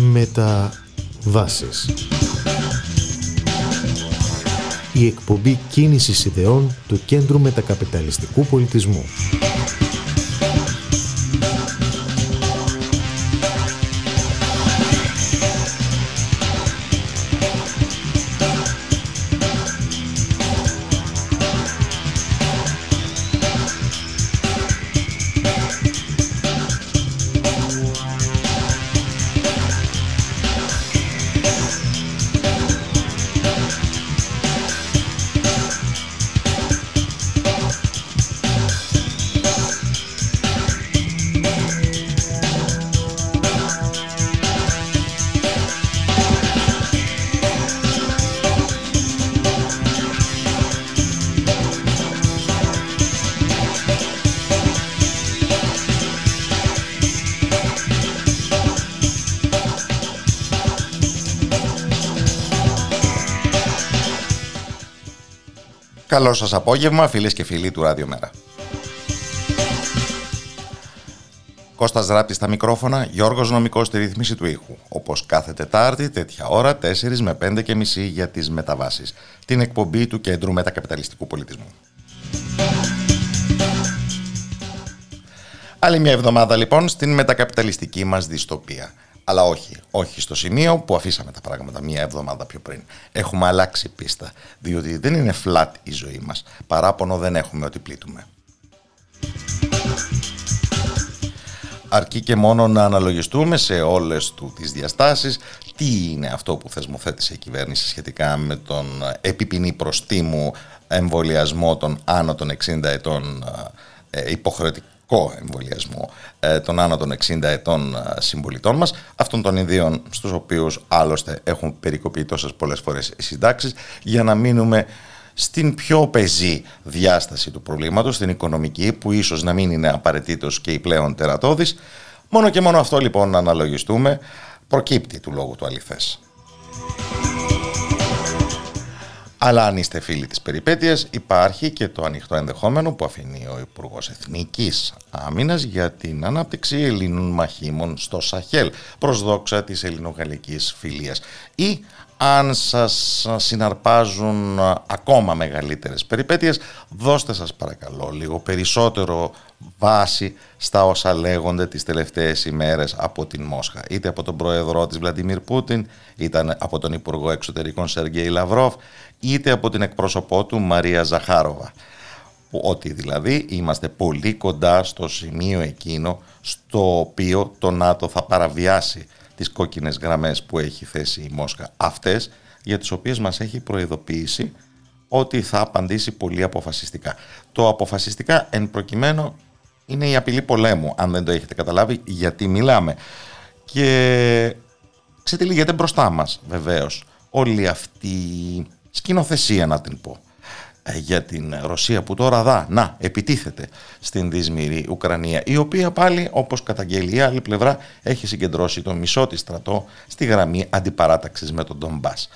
Μεταβάσεις. Η εκπομπή κίνησης ιδεών του Κέντρου Μετακαπιταλιστικού Πολιτισμού. Καλό σας απόγευμα φίλες και φίλοι του Ράδιο Μέρα. Κώστας Ράπτη στα μικρόφωνα, Γιώργος Νομικός στη ρύθμιση του ήχου. Όπως κάθε Τετάρτη, τέτοια ώρα, 4 με 5 και μισή για τις μεταβάσεις. Την εκπομπή του Κέντρου Μετακαπιταλιστικού Πολιτισμού. Άλλη μια εβδομάδα λοιπόν στην μετακαπιταλιστική μας δυστοπία. Αλλά όχι, όχι στο σημείο που αφήσαμε τα πράγματα μία εβδομάδα πιο πριν. Έχουμε αλλάξει πίστα, διότι δεν είναι flat η ζωή μας. Παράπονο δεν έχουμε ότι πλήττουμε. Αρκεί και μόνο να αναλογιστούμε σε όλες του τις διαστάσεις τι είναι αυτό που θεσμοθέτησε η κυβέρνηση σχετικά με τον επιπινή προστίμου εμβολιασμό των άνω των 60 ετών ε, υποχρεωτικών εμβολιασμό ε, των άνω των 60 ετών ε, συμπολιτών μας, αυτών των ιδίων στους οποίους άλλωστε έχουν περικοπεί τόσες πολλές φορές οι συντάξεις, για να μείνουμε στην πιο πεζή διάσταση του προβλήματος, στην οικονομική, που ίσως να μην είναι απαραίτητος και η πλέον τερατώδης. Μόνο και μόνο αυτό λοιπόν να αναλογιστούμε προκύπτει του λόγου του αληθές. Αλλά αν είστε φίλοι της περιπέτειας υπάρχει και το ανοιχτό ενδεχόμενο που αφήνει ο Υπουργός Εθνικής Άμυνας για την ανάπτυξη Ελλήνων μαχήμων στο Σαχέλ. Προς δόξα της ελληνογαλλικής φιλίας. Ή αν σας συναρπάζουν ακόμα μεγαλύτερες περιπέτειες δώστε σας παρακαλώ λίγο περισσότερο βάση στα όσα λέγονται τις τελευταίες ημέρες από την Μόσχα είτε από τον πρόεδρό της Βλαντιμίρ Πούτιν είτε από τον Υπουργό Εξωτερικών Σεργέη Λαυρόφ είτε από την εκπρόσωπό του Μαρία Ζαχάροβα. Ότι δηλαδή είμαστε πολύ κοντά στο σημείο εκείνο στο οποίο το ΝΑΤΟ θα παραβιάσει τις κόκκινες γραμμές που έχει θέσει η Μόσχα. Αυτές για τις οποίες μας έχει προειδοποιήσει ότι θα απαντήσει πολύ αποφασιστικά. Το αποφασιστικά εν προκειμένου είναι η απειλή πολέμου, αν δεν το έχετε καταλάβει γιατί μιλάμε. Και ξετυλίγεται μπροστά μας βεβαίως όλη αυτή σκηνοθεσία να την πω ε, για την Ρωσία που τώρα δά, να, επιτίθεται στην δύσμηρη Ουκρανία, η οποία πάλι, όπως καταγγέλει η άλλη πλευρά, έχει συγκεντρώσει το μισό της στρατό στη γραμμή αντιπαράταξης με τον Ντομπάς.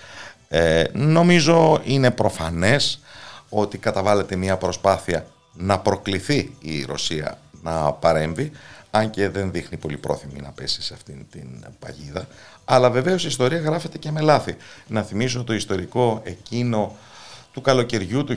Ε, νομίζω είναι προφανές ότι καταβάλλεται μια προσπάθεια να προκληθεί η Ρωσία να παρέμβει, αν και δεν δείχνει πολύ πρόθυμη να πέσει σε αυτήν την παγίδα. Αλλά βεβαίως η ιστορία γράφεται και με λάθη. Να θυμίσω το ιστορικό εκείνο του καλοκαιριού του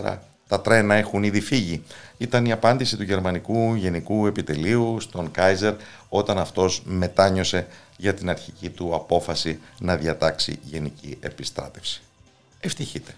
1914 τα τρένα έχουν ήδη φύγει. Ήταν η απάντηση του γερμανικού γενικού επιτελείου στον Κάιζερ όταν αυτός μετάνιωσε για την αρχική του απόφαση να διατάξει γενική επιστράτευση. Ευτυχείτε.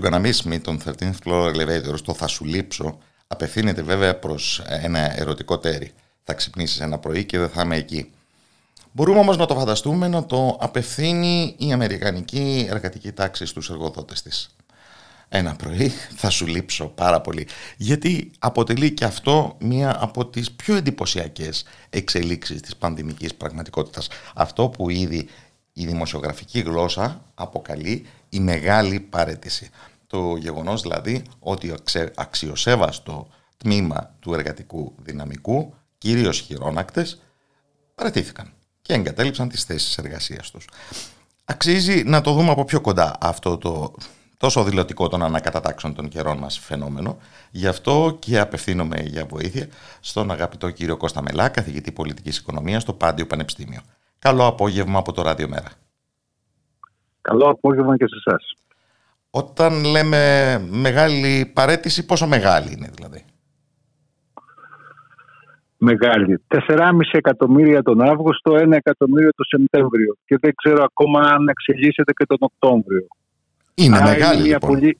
Το You're Gonna τον 13th Floor Elevator, στο θα σου λείψω, απευθύνεται βέβαια προς ένα ερωτικό τέρι. Θα ξυπνήσεις ένα πρωί και δεν θα είμαι εκεί. Μπορούμε όμως να το φανταστούμε να το απευθύνει η Αμερικανική εργατική τάξη στους εργοδότες της. Ένα πρωί θα σου λείψω πάρα πολύ. Γιατί αποτελεί και αυτό μία από τις πιο εντυπωσιακές εξελίξεις της πανδημικής πραγματικότητας. Αυτό που ήδη η δημοσιογραφική γλώσσα αποκαλεί η μεγάλη παρέτηση. Το γεγονός δηλαδή ότι αξιοσέβαστο τμήμα του εργατικού δυναμικού, κυρίως χειρόνακτες, παρετήθηκαν και εγκατέλειψαν τις θέσεις εργασίας τους. Αξίζει να το δούμε από πιο κοντά αυτό το τόσο δηλωτικό των ανακατατάξεων των καιρών μας φαινόμενο. Γι' αυτό και απευθύνομαι για βοήθεια στον αγαπητό κύριο Κώστα Μελά, καθηγητή πολιτικής οικονομίας στο Πάντιο Πανεπιστήμιο. Καλό απόγευμα από το Ράδιο Μέρα. Καλό απόγευμα και σε εσάς. Όταν λέμε μεγάλη παρέτηση, πόσο μεγάλη είναι δηλαδή; Μεγάλη. 4,5 εκατομμύρια τον Αύγουστο, 1 εκατομμύριο τον Σεπτέμβριο. Και δεν ξέρω ακόμα αν εξελίσσεται και τον Οκτώβριο. Είναι μεγάλη είναι λοιπόν. Πολύ,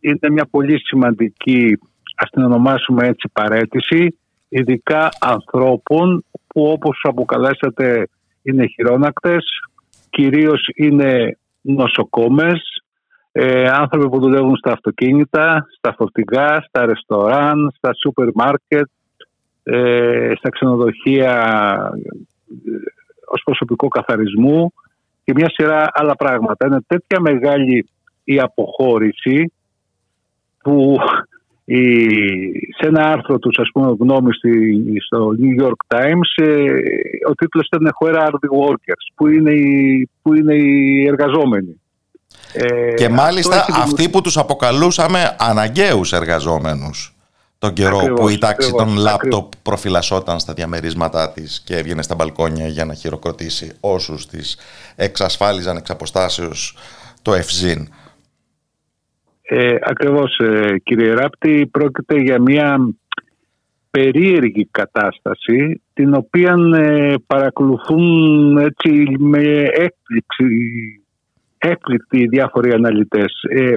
είναι μια πολύ σημαντική, ας την ονομάσουμε έτσι, παρέτηση, ειδικά ανθρώπων που όπως αποκαλέσατε είναι χειρόνακτες, κυρίως είναι νοσοκόμες, ε, άνθρωποι που δουλεύουν στα αυτοκίνητα, στα φορτηγά, στα ρεστοράν, στα σούπερ μάρκετ, ε, στα ξενοδοχεία ε, ως προσωπικό καθαρισμού και μια σειρά άλλα πράγματα. Είναι τέτοια μεγάλη η αποχώρηση που η, σε ένα άρθρο τους ας πούμε γνώμη στο New York Times ε, ο τίτλος ήταν Where are the workers που είναι οι, που είναι οι εργαζόμενοι ε, και μάλιστα αυτοί που τους αποκαλούσαμε αναγκαίους εργαζόμενους τον καιρό που η τάξη των λάπτοπ προφυλασσόταν στα διαμερίσματά της και έβγαινε στα μπαλκόνια για να χειροκροτήσει όσους τις εξασφάλιζαν εξ αποστάσεως το ευζήν. Ε, ακριβώς ε, κύριε Ράπτη, πρόκειται για μια περίεργη κατάσταση την οποία ε, παρακολουθούν έτσι με έκπληξη έκπληκτοι διάφοροι αναλυτές. Ε, ε,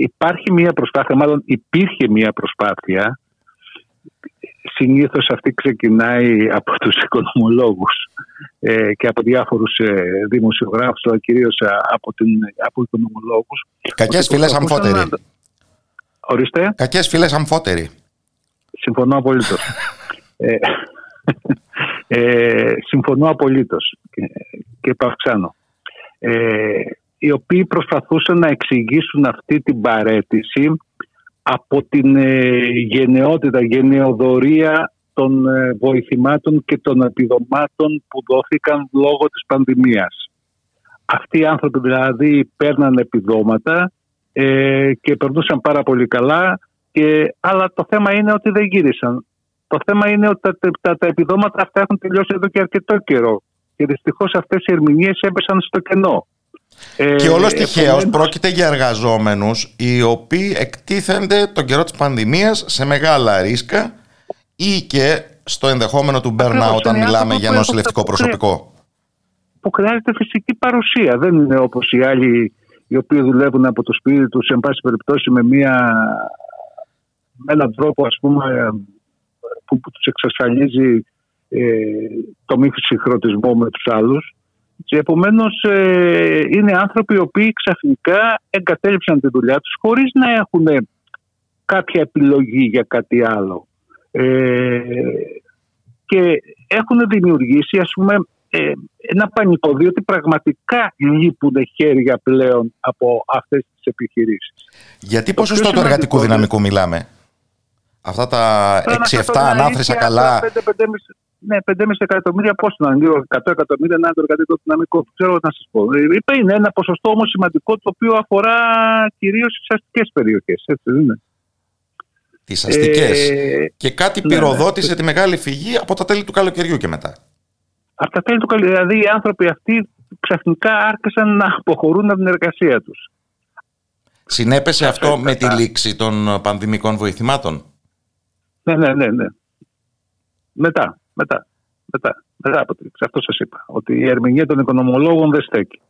υπάρχει μια προσπάθεια, μάλλον υπήρχε μια προσπάθεια συνήθως αυτή ξεκινάει από τους οικονομολόγους ε, και από διάφορους ε, δημοσιογράφους, αλλά κυρίως ε, από, την, από οικονομολόγους. Κακές φίλες αμφότεροι. Να... Ορίστε. Κακές φίλες αμφότεροι. Συμφωνώ απολύτως. ε, ε, συμφωνώ απολύτως και, και Ε, οι οποίοι προσπαθούσαν να εξηγήσουν αυτή την παρέτηση από την ε, γενναιότητα, γενναιοδορία των ε, βοηθημάτων και των επιδομάτων που δόθηκαν λόγω της πανδημίας. Αυτοί οι άνθρωποι δηλαδή παίρναν επιδόματα ε, και περνούσαν πάρα πολύ καλά, και, αλλά το θέμα είναι ότι δεν γύρισαν. Το θέμα είναι ότι τα, τα, τα επιδόματα αυτά έχουν τελειώσει εδώ και αρκετό καιρό. Και δυστυχώς αυτές οι ερμηνείες έπεσαν στο κενό. Ε, και όλο τυχαίω πρόκειται για εργαζόμενους οι οποίοι εκτίθενται τον καιρό της πανδημίας σε μεγάλα ρίσκα ή και στο ενδεχόμενο του burnout όταν μιλάμε για νοσηλευτικό προσωπικό. Που χρειάζεται φυσική παρουσία. Δεν είναι όπως οι άλλοι οι οποίοι δουλεύουν από το σπίτι τους, σε πάση περιπτώσει με, μια, με έναν τρόπο ας πούμε, που, που τους εξασφαλίζει ε, το μη συγχρονισμό με τους άλλους και επομένως ε, είναι άνθρωποι οι οποίοι ξαφνικά εγκατέλειψαν τη δουλειά τους χωρίς να έχουν κάποια επιλογή για κάτι άλλο. Ε, και έχουν δημιουργήσει ας πούμε ε, ένα πανικό διότι πραγματικά λείπουν χέρια πλέον από αυτές τις επιχειρήσεις. Γιατί πόσο στο εργατικού δυναμικού μιλάμε; Αυτά τα 6-7 ανάθρησα καλά. 5, 5, ναι, 5,5 εκατομμύρια πώς να είναι, 100 εκατομμύρια να είναι το εργατικό δυναμικό. Ξέρω να σας πω. Ε, είναι ένα ποσοστό όμως σημαντικό το οποίο αφορά κυρίως τις αστικές περιοχές. Έτσι δεν είναι. Τις αστικές. Ε, και κάτι ναι, πυροδότησε ναι. τη μεγάλη φυγή από τα τέλη του καλοκαιριού και μετά. Από τα τέλη του καλοκαιριού. Δηλαδή οι άνθρωποι αυτοί ξαφνικά άρχισαν να αποχωρούν από την εργασία τους. Συνέπεσε αυτό με τη λήξη των πανδημικών βοηθημάτων; Ναι, ναι, ναι. ναι. Μετά. Μετά. Μετά, μετά από τη Αυτό σας είπα. Ότι η ερμηνεία των οικονομολόγων δεν στέκει.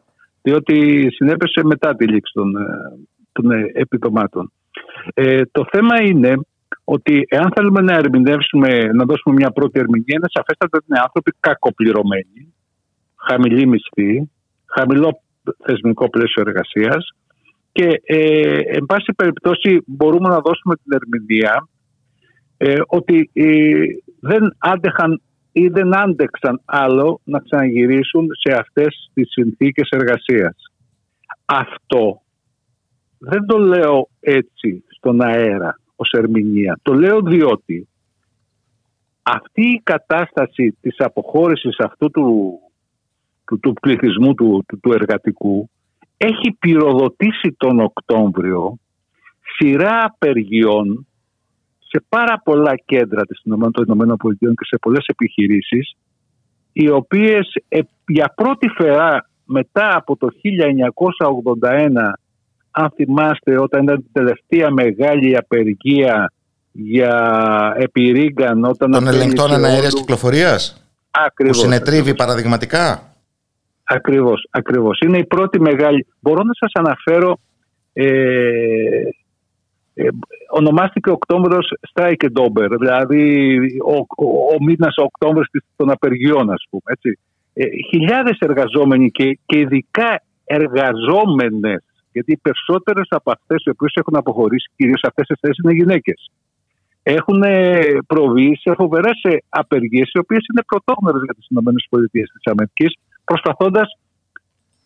Διότι συνέπεσε μετά τη λήξη των, ε, των επιδομάτων. Ε, το θέμα είναι ότι εάν θέλουμε να ερμηνεύσουμε, να δώσουμε μια πρώτη ερμηνεία, είναι σαφέστατα ότι είναι άνθρωποι κακοπληρωμένοι, χαμηλή μισθή, χαμηλό θεσμικό πλαίσιο εργασίας και ε, εν πάση περιπτώσει μπορούμε να δώσουμε την ερμηνεία ε, ότι ε, δεν άντεχαν ή δεν άντεξαν άλλο να ξαναγυρίσουν σε αυτές τις συνθήκες εργασίας. Αυτό δεν το λέω έτσι στον αέρα ως ερμηνεία. Το λέω διότι αυτή η κατάσταση της αποχώρησης αυτού του, του, του πληθυσμού του, του, εργατικού έχει πυροδοτήσει τον Οκτώβριο σειρά απεργιών σε πάρα πολλά κέντρα της των ΗΠΑ και σε πολλές επιχειρήσεις οι οποίες ε, για πρώτη φορά μετά από το 1981 αν θυμάστε όταν ήταν την τελευταία μεγάλη απεργία για επιρρήγκαν όταν... Των ελεγκτών αναέρειας κυκλοφορίας ακριβώς, που συνετρίβει ακριβώς. παραδειγματικά. Ακριβώς, ακριβώς. Είναι η πρώτη μεγάλη... Μπορώ να σας αναφέρω ε, ε, ονομάστηκε Οκτώβριος Strike Dober, δηλαδή ο, ο, ο μήνας Οκτώβριος των απεργιών ας πούμε. Έτσι. Ε, χιλιάδες εργαζόμενοι και, και ειδικά εργαζόμενες γιατί οι περισσότερες από αυτές οι οποίες έχουν αποχωρήσει κυρίως αυτές τις θέσεις είναι γυναίκες έχουν προβεί σε φοβερές απεργίες οι οποίες είναι πρωτόγνωρες για τις ΗΠΑ προσπαθώντας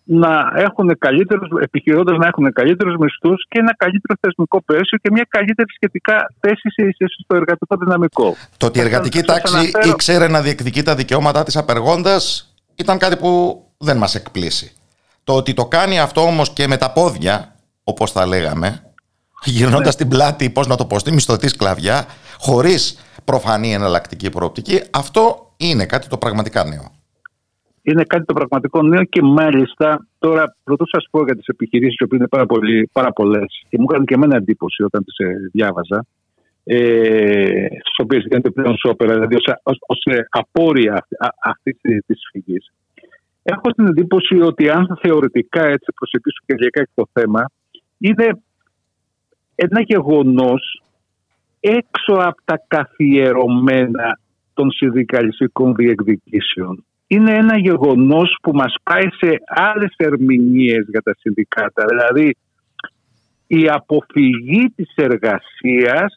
να έχουν καλύτερους, επιχειρώντας να έχουν καλύτερους μισθούς και ένα καλύτερο θεσμικό πλαίσιο και μια καλύτερη σχετικά θέση στο εργατικό δυναμικό. Το ότι η εργατική τάξη αναφέρω... ήξερε να διεκδικεί τα δικαιώματά της απεργώντας ήταν κάτι που δεν μας εκπλήσει. Το ότι το κάνει αυτό όμως και με τα πόδια, όπως θα λέγαμε, γυρνώντας ναι. την πλάτη, πώς να το πω, στη μισθωτή σκλαβιά, χωρίς προφανή εναλλακτική προοπτική, αυτό είναι κάτι το πραγματικά νέο είναι κάτι το πραγματικό νέο και μάλιστα τώρα πρωτού σα πω για τις επιχειρήσεις που είναι πάρα, πολύ, πάρα πολλές και μου έκανε και εμένα εντύπωση όταν τις ε, διάβαζα. Ε, στις οποίες γίνεται πλέον σόπερα, δηλαδή ως ε, απόρρια αυτή τη φυγής. Έχω την εντύπωση ότι αν θεωρητικά έτσι προσεγγίσω και και το θέμα, είναι ένα γεγονός έξω από τα καθιερωμένα των συνδικαλιστικών διεκδικήσεων είναι ένα γεγονός που μας πάει σε άλλες ερμηνείες για τα συνδικάτα. Δηλαδή η αποφυγή της εργασίας,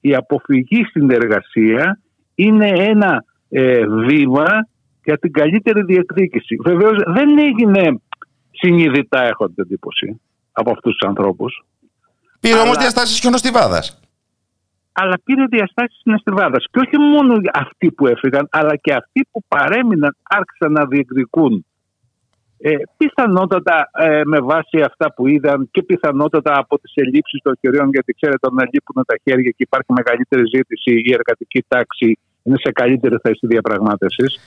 η αποφυγή στην εργασία είναι ένα ε, βήμα για την καλύτερη διεκδίκηση. Βεβαίως δεν έγινε συνειδητά έχω την εντύπωση από αυτούς τους ανθρώπους. Πήρε αλλά... όμως διαστάσεις χιονοστιβάδας αλλά πήρε διαστάσεις στην Εστιβάδας. Και όχι μόνο αυτοί που έφυγαν, αλλά και αυτοί που παρέμειναν άρχισαν να διεκδικούν. Ε, πιθανότατα ε, με βάση αυτά που είδαν και πιθανότατα από τις ελλείψεις των χεριών, γιατί ξέρετε όταν λείπουν τα χέρια και υπάρχει μεγαλύτερη ζήτηση, η εργατική τάξη είναι σε καλύτερη θέση διαπραγμάτευσης.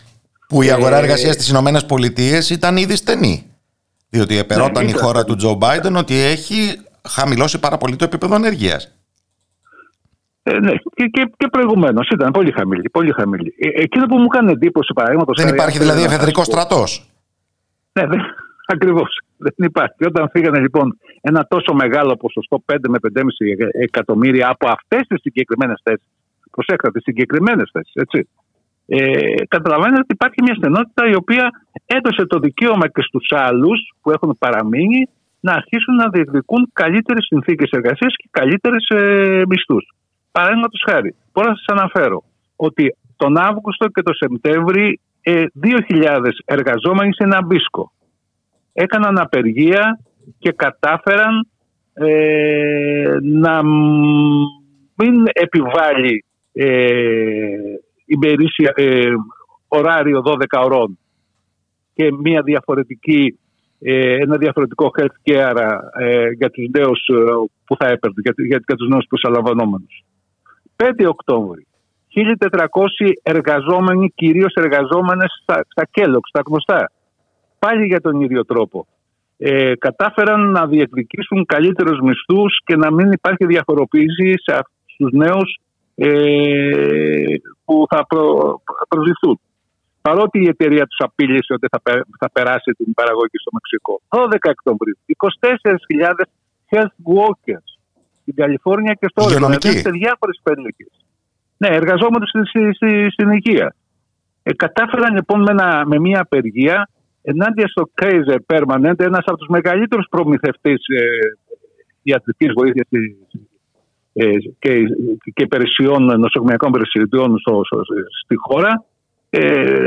Που η αγορά ε, εργασίας στις ΗΠΑ ήταν ήδη στενή. Διότι επερόταν ναι, η χώρα του Τζο Μπάιντεν ότι έχει χαμηλώσει πάρα πολύ το επίπεδο ανεργία. Ε, ναι, και, και, και προηγουμένως ήταν πολύ χαμηλή. Πολύ χαμηλή. Ε, εκείνο που μου κάνει εντύπωση παραδείγματος. Δεν υπάρχει δηλαδή εφεδρικό στρατός. Ναι, δεν, ακριβώς. Δεν υπάρχει. Όταν φύγανε λοιπόν ένα τόσο μεγάλο ποσοστό, 5 με 5,5 εκατομμύρια από αυτές τις συγκεκριμένες θέσεις. Προσέξτε, τις συγκεκριμένες θέσεις, έτσι. Ε, καταλαβαίνετε ότι υπάρχει μια στενότητα η οποία έδωσε το δικαίωμα και στους άλλους που έχουν παραμείνει να αρχίσουν να διεκδικούν καλύτερες συνθήκες εργασίας και καλύτερες ε, μισθούς. Παραδείγματο χάρη, μπορώ να σας αναφέρω ότι τον Αύγουστο και τον Σεπτέμβρη ε, 2.000 εργαζόμενοι σε ένα μπίσκο έκαναν απεργία και κατάφεραν ε, να μην επιβάλλει ε, ημερήσια, ε, ωράριο 12 ωρών και μια διαφορετική, ε, ένα διαφορετικό health care ε, για τους νέους ε, που θα έπαιρνε, για, για, για τους νέους προσαλαμβανόμενους. 5 Οκτώβρη. 1.400 εργαζόμενοι, κυρίως εργαζόμενες στα, στα Kellogg, στα γνωστά. Πάλι για τον ίδιο τρόπο. Ε, κατάφεραν να διεκδικήσουν καλύτερους μισθούς και να μην υπάρχει διαφοροποίηση στους νέους ε, που θα προ, προσληφθούν. Παρότι η εταιρεία τους απείλησε ότι θα, θα περάσει την παραγωγή στο Μεξικό. 12 Οκτωβρίου, 24.000 health workers στην Καλιφόρνια και στο Όρεγκο. Δηλαδή σε διάφορες περιοχές. Ναι, εργαζόμενου στη, στη, στην υγεία. Ε, κατάφεραν λοιπόν με, ένα, με μια απεργία ενάντια στο Kaiser Permanent, ένας από τους μεγαλύτερους προμηθευτές ε, ιατρικής βοήθειας ε, και, και υπηρεσιών, νοσοκομιακών υπηρεσιών στη χώρα, ε,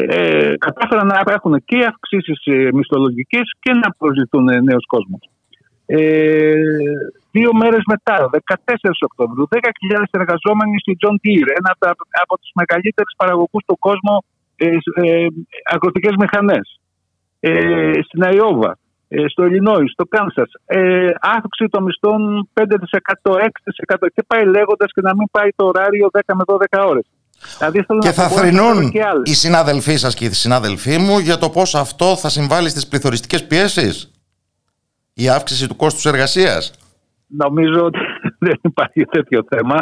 ε, κατάφεραν να έχουν και αυξήσεις ε, μισθολογικές και να προσληφθούν ε, νέου κόσμου. Ε, δύο μέρες μετά, 14 Οκτωβρίου, 10.000 εργαζόμενοι στη John Deere, ένα από, από τους μεγαλύτερους παραγωγούς του κόσμου ε, ε, αγροτικές μηχανές. Ε, στην Αϊόβα, ε, στο Ελληνόη, στο Κάνσα. Ε, αύξηση των μισθών 5%, 6% και πάει λέγοντας και να μην πάει το ωράριο 10 με 12 ώρες. Δηλαδή, και θα θρυνούν οι συνάδελφοί σας και οι συνάδελφοί μου για το πώς αυτό θα συμβάλλει στις πληθωριστικές πιέσεις. Η αύξηση του κόστους εργασίας. Νομίζω ότι δεν υπάρχει τέτοιο θέμα.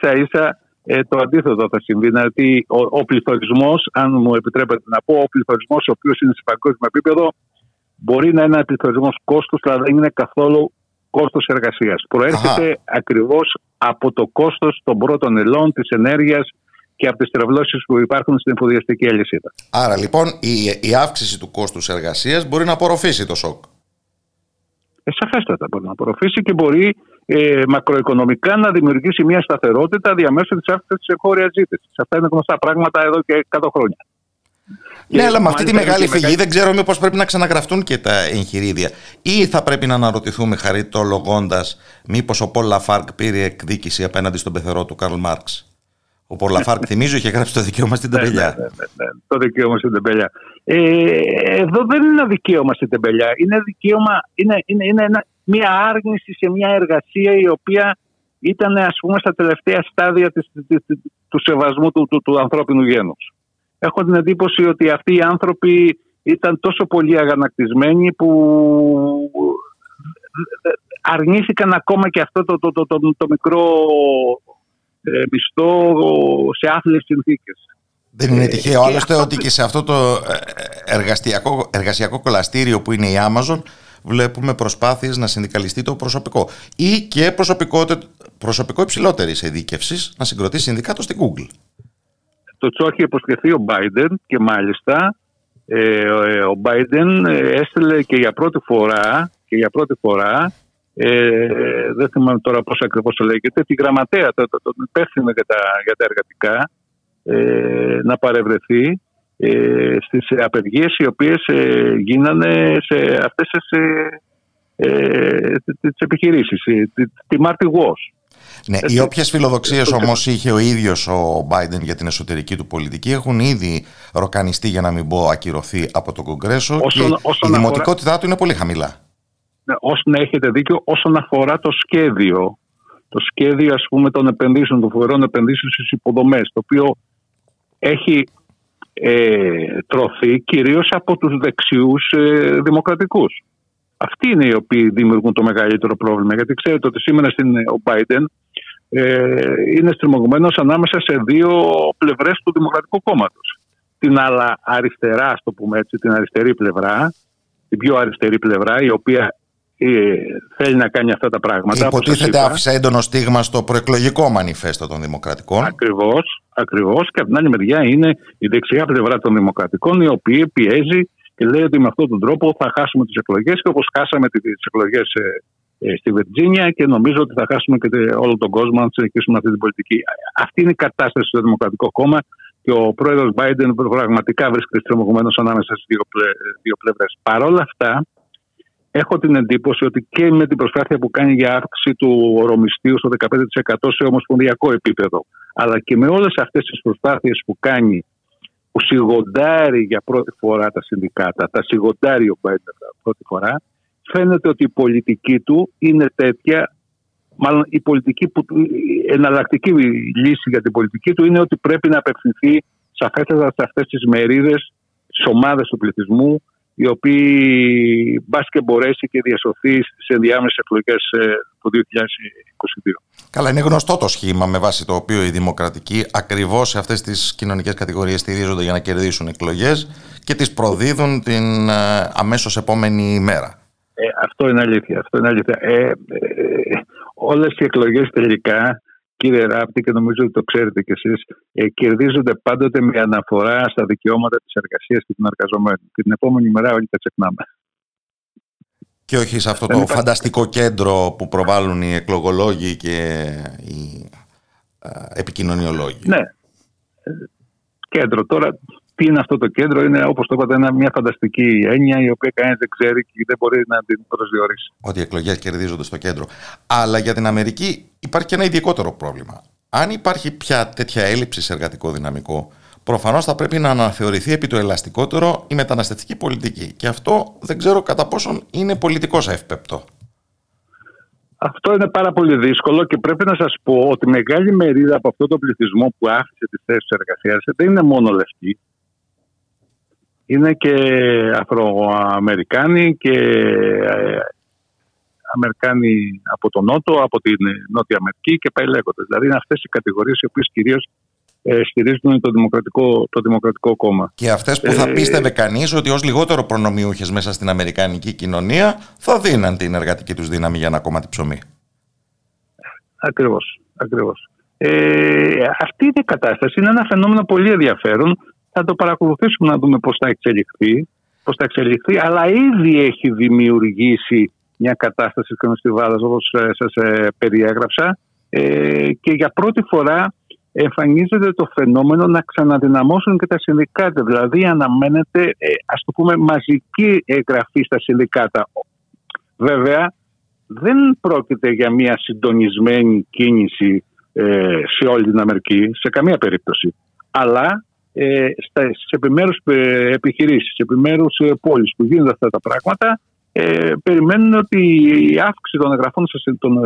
σα ίσα ε, το αντίθετο θα συμβεί. Δηλαδή, ο, ο πληθωρισμός, αν μου επιτρέπετε να πω, ο πληθωρισμός, ο οποίος είναι σε παγκόσμιο επίπεδο, μπορεί να είναι ένα πληθωρισμός κόστους, αλλά δεν είναι καθόλου κόστος εργασίας. Προέρχεται ακριβώς από το κόστος των πρώτων ελών, της ενέργειας και από τις τρευλώσεις που υπάρχουν στην εφοδιαστική αλυσίδα. Άρα λοιπόν η, η αύξηση του κόστους εργασίας μπορεί να απορροφήσει το σοκ. Ε, σαφέστατα μπορεί να απορροφήσει και μπορεί ε, μακροοικονομικά να δημιουργήσει μια σταθερότητα διαμέσου της αύξησης της εγχώριας ζήτησης. Αυτά είναι γνωστά πράγματα εδώ και 100 χρόνια. Ναι, αλλά με αυτή τη μεγάλη φυγή δεν ξέρω μήπως πρέπει να ξαναγραφτούν και τα εγχειρίδια. Ή θα πρέπει να αναρωτηθούμε χαριτολογώντα μήπως ο Πολ Λαφάρκ πήρε εκδίκηση απέναντι στον πεθερό του Καρλ Μάρξ. Ο Πολ Λαφάρκ, θυμίζω, είχε γράψει το δικαίωμα στην ναι, τεμπελιά. Ναι, ναι, το δικαίωμα στην τεμπελιά. Ε, εδώ δεν είναι ένα δικαίωμα στην τεμπελιά. Είναι, δικαίωμα, είναι, είναι, είναι ένα, μια άρνηση σε μια εργασία η οποία ήταν ας πούμε στα τελευταία στάδια της, του σεβασμού του, του, του ανθρώπινου γένους έχω την εντύπωση ότι αυτοί οι άνθρωποι ήταν τόσο πολύ αγανακτισμένοι που αρνήθηκαν ακόμα και αυτό το, το, το, το, το μικρό ε, μισθό σε άθλιες συνθήκες. Δεν είναι ε, τυχαίο άλλωστε ότι και σε αυτό το ε, εργασιακό, εργασιακό κολαστήριο που είναι η Amazon βλέπουμε προσπάθειες να συνδικαλιστεί το προσωπικό ή και προσωπικό, προσωπικό υψηλότερης ειδίκευσης να συγκροτήσει συνδικάτο στην Google. Το τσό έχει υποσχεθεί ο Biden και μάλιστα ε, ο Biden έστειλε και για πρώτη φορά, και για πρώτη φορά ε, δεν θυμάμαι τώρα πώς ακριβώς το λέγεται, τη γραμματέα, το, το, το υπεύθυνο για τα, για τα εργατικά ε, να παρευρεθεί ε, στις απεργίες οι οποίες ε, γίνανε σε αυτές τις, ε, ε τις επιχειρήσεις, τη, τη Marty ναι, οι όποιες φιλοδοξίες όμως είχε ο ίδιος ο Biden για την εσωτερική του πολιτική έχουν ήδη ροκανιστεί, για να μην πω ακυρωθεί από το Κογκρέσο και η δημοτικότητά του είναι πολύ χαμηλά. Ναι, όσον έχετε δίκιο, όσον αφορά το σχέδιο, το σχέδιο ας πούμε των επενδύσεων, των φοβερών επενδύσεων στις υποδομές, το οποίο έχει ε, τρωθεί κυρίως από τους δεξιούς ε, δημοκρατικούς. Αυτοί είναι οι οποίοι δημιουργούν το μεγαλύτερο πρόβλημα. Γιατί ξέρετε ότι σήμερα στην, ο Biden ε, είναι στριμωγμένος ανάμεσα σε δύο πλευρές του Δημοκρατικού Κόμματος. Την άλλα αριστερά, ας το πούμε έτσι, την αριστερή πλευρά, την πιο αριστερή πλευρά, η οποία ε, θέλει να κάνει αυτά τα πράγματα. Υποτίθεται άφησε έντονο στίγμα στο προεκλογικό μανιφέστο των Δημοκρατικών. Ακριβώς. Ακριβώς, και από την άλλη μεριά είναι η δεξιά πλευρά των Δημοκρατικών, η οποία πιέζει και λέει ότι με αυτόν τον τρόπο θα χάσουμε τις εκλογές και όπως χάσαμε τις εκλογές ε, ε, στη Βιρτζίνια και νομίζω ότι θα χάσουμε και όλο τον κόσμο αν συνεχίσουμε αυτή την πολιτική. Αυτή είναι η κατάσταση στο Δημοκρατικό Κόμμα και ο πρόεδρος Biden πραγματικά βρίσκεται στριμωγμένος ανάμεσα στις δύο, δύο πλευρές. Παρ' όλα αυτά, έχω την εντύπωση ότι και με την προσπάθεια που κάνει για αύξηση του ορομιστίου στο 15% σε ομοσπονδιακό επίπεδο, αλλά και με όλες αυτές τις προσπάθειες που κάνει που σιγοντάρει για πρώτη φορά τα συνδικάτα, τα σιγοντάρει ο Biden πρώτη φορά, φαίνεται ότι η πολιτική του είναι τέτοια, μάλλον η πολιτική που, η εναλλακτική λύση για την πολιτική του είναι ότι πρέπει να απευθυνθεί σαφέστατα σε αυτές τις μερίδες, τις ομάδες του πληθυσμού, οι οποίοι μπας και μπορέσει και διασωθείς στι ενδιάμεσε εκλογές ε, του 2022. Καλά, είναι γνωστό το σχήμα με βάση το οποίο οι δημοκρατικοί ακριβώς σε αυτές τις κοινωνικές κατηγορίες στηρίζονται για να κερδίσουν εκλογές και τις προδίδουν την ε, αμέσως επόμενη μέρα. Ε, αυτό είναι αλήθεια. Αυτό είναι αλήθεια. Ε, ε, όλες οι εκλογές τελικά, κύριε Ράπτη, και νομίζω ότι το ξέρετε κι εσείς, ε, κερδίζονται πάντοτε με αναφορά στα δικαιώματα της εργασίας και των εργαζομένων. Και την επόμενη μέρα όλοι τα ξεχνάμε. Και όχι σε αυτό το φανταστικό κέντρο που προβάλλουν οι εκλογολόγοι και οι επικοινωνιολόγοι. Ναι. Κέντρο. Τώρα τι είναι αυτό το κέντρο, είναι όπως το είπατε, μια φανταστική έννοια η οποία κανεί δεν ξέρει και δεν μπορεί να την προσδιορίσει. Ότι οι εκλογές κερδίζονται στο κέντρο. Αλλά για την Αμερική υπάρχει και ένα ειδικότερο πρόβλημα. Αν υπάρχει πια τέτοια έλλειψη σε εργατικό δυναμικό, προφανώς θα πρέπει να αναθεωρηθεί επί το ελαστικότερο η μεταναστευτική πολιτική. Και αυτό δεν ξέρω κατά πόσον είναι πολιτικό εύπεπτο. Αυτό είναι πάρα πολύ δύσκολο και πρέπει να σας πω ότι μεγάλη μερίδα από αυτό το πληθυσμό που άφησε τις θέσεις εργασίας δεν είναι μόνο λευκοί είναι και Αφροαμερικάνοι και ε, Αμερικάνοι από τον Νότο, από την Νότια Αμερική και πάει λέγοντας. Δηλαδή είναι αυτές οι κατηγορίες οι οποίες κυρίως ε, στηρίζουν το δημοκρατικό, το δημοκρατικό κόμμα. Και αυτές που θα ε, πίστευε κανείς ότι ως λιγότερο προνομιούχες μέσα στην Αμερικανική κοινωνία θα δίναν την εργατική τους δύναμη για ένα κόμμα ψωμί. Ακριβώς. ακριβώς. Ε, αυτή η κατάσταση είναι ένα φαινόμενο πολύ ενδιαφέρον θα το παρακολουθήσουμε να δούμε πώς θα εξελιχθεί, πώς θα εξελιχθεί αλλά ήδη έχει δημιουργήσει μια κατάσταση σκηνοστιβάδας όπως ε, σας ε, περιέγραψα ε, και για πρώτη φορά εμφανίζεται το φαινόμενο να ξαναδυναμώσουν και τα συνδικάτα. Δηλαδή αναμένεται, ας το πούμε, μαζική εγγραφή στα συνδικάτα. Βέβαια, δεν πρόκειται για μια συντονισμένη κίνηση σε όλη την Αμερική, σε καμία περίπτωση. Αλλά ε, στις επιμέρους ε, επιχειρήσεις, στις επιμέρους ε, πόλεις που γίνονται αυτά τα πράγματα ε, περιμένουν ότι η αύξηση των εγγραφών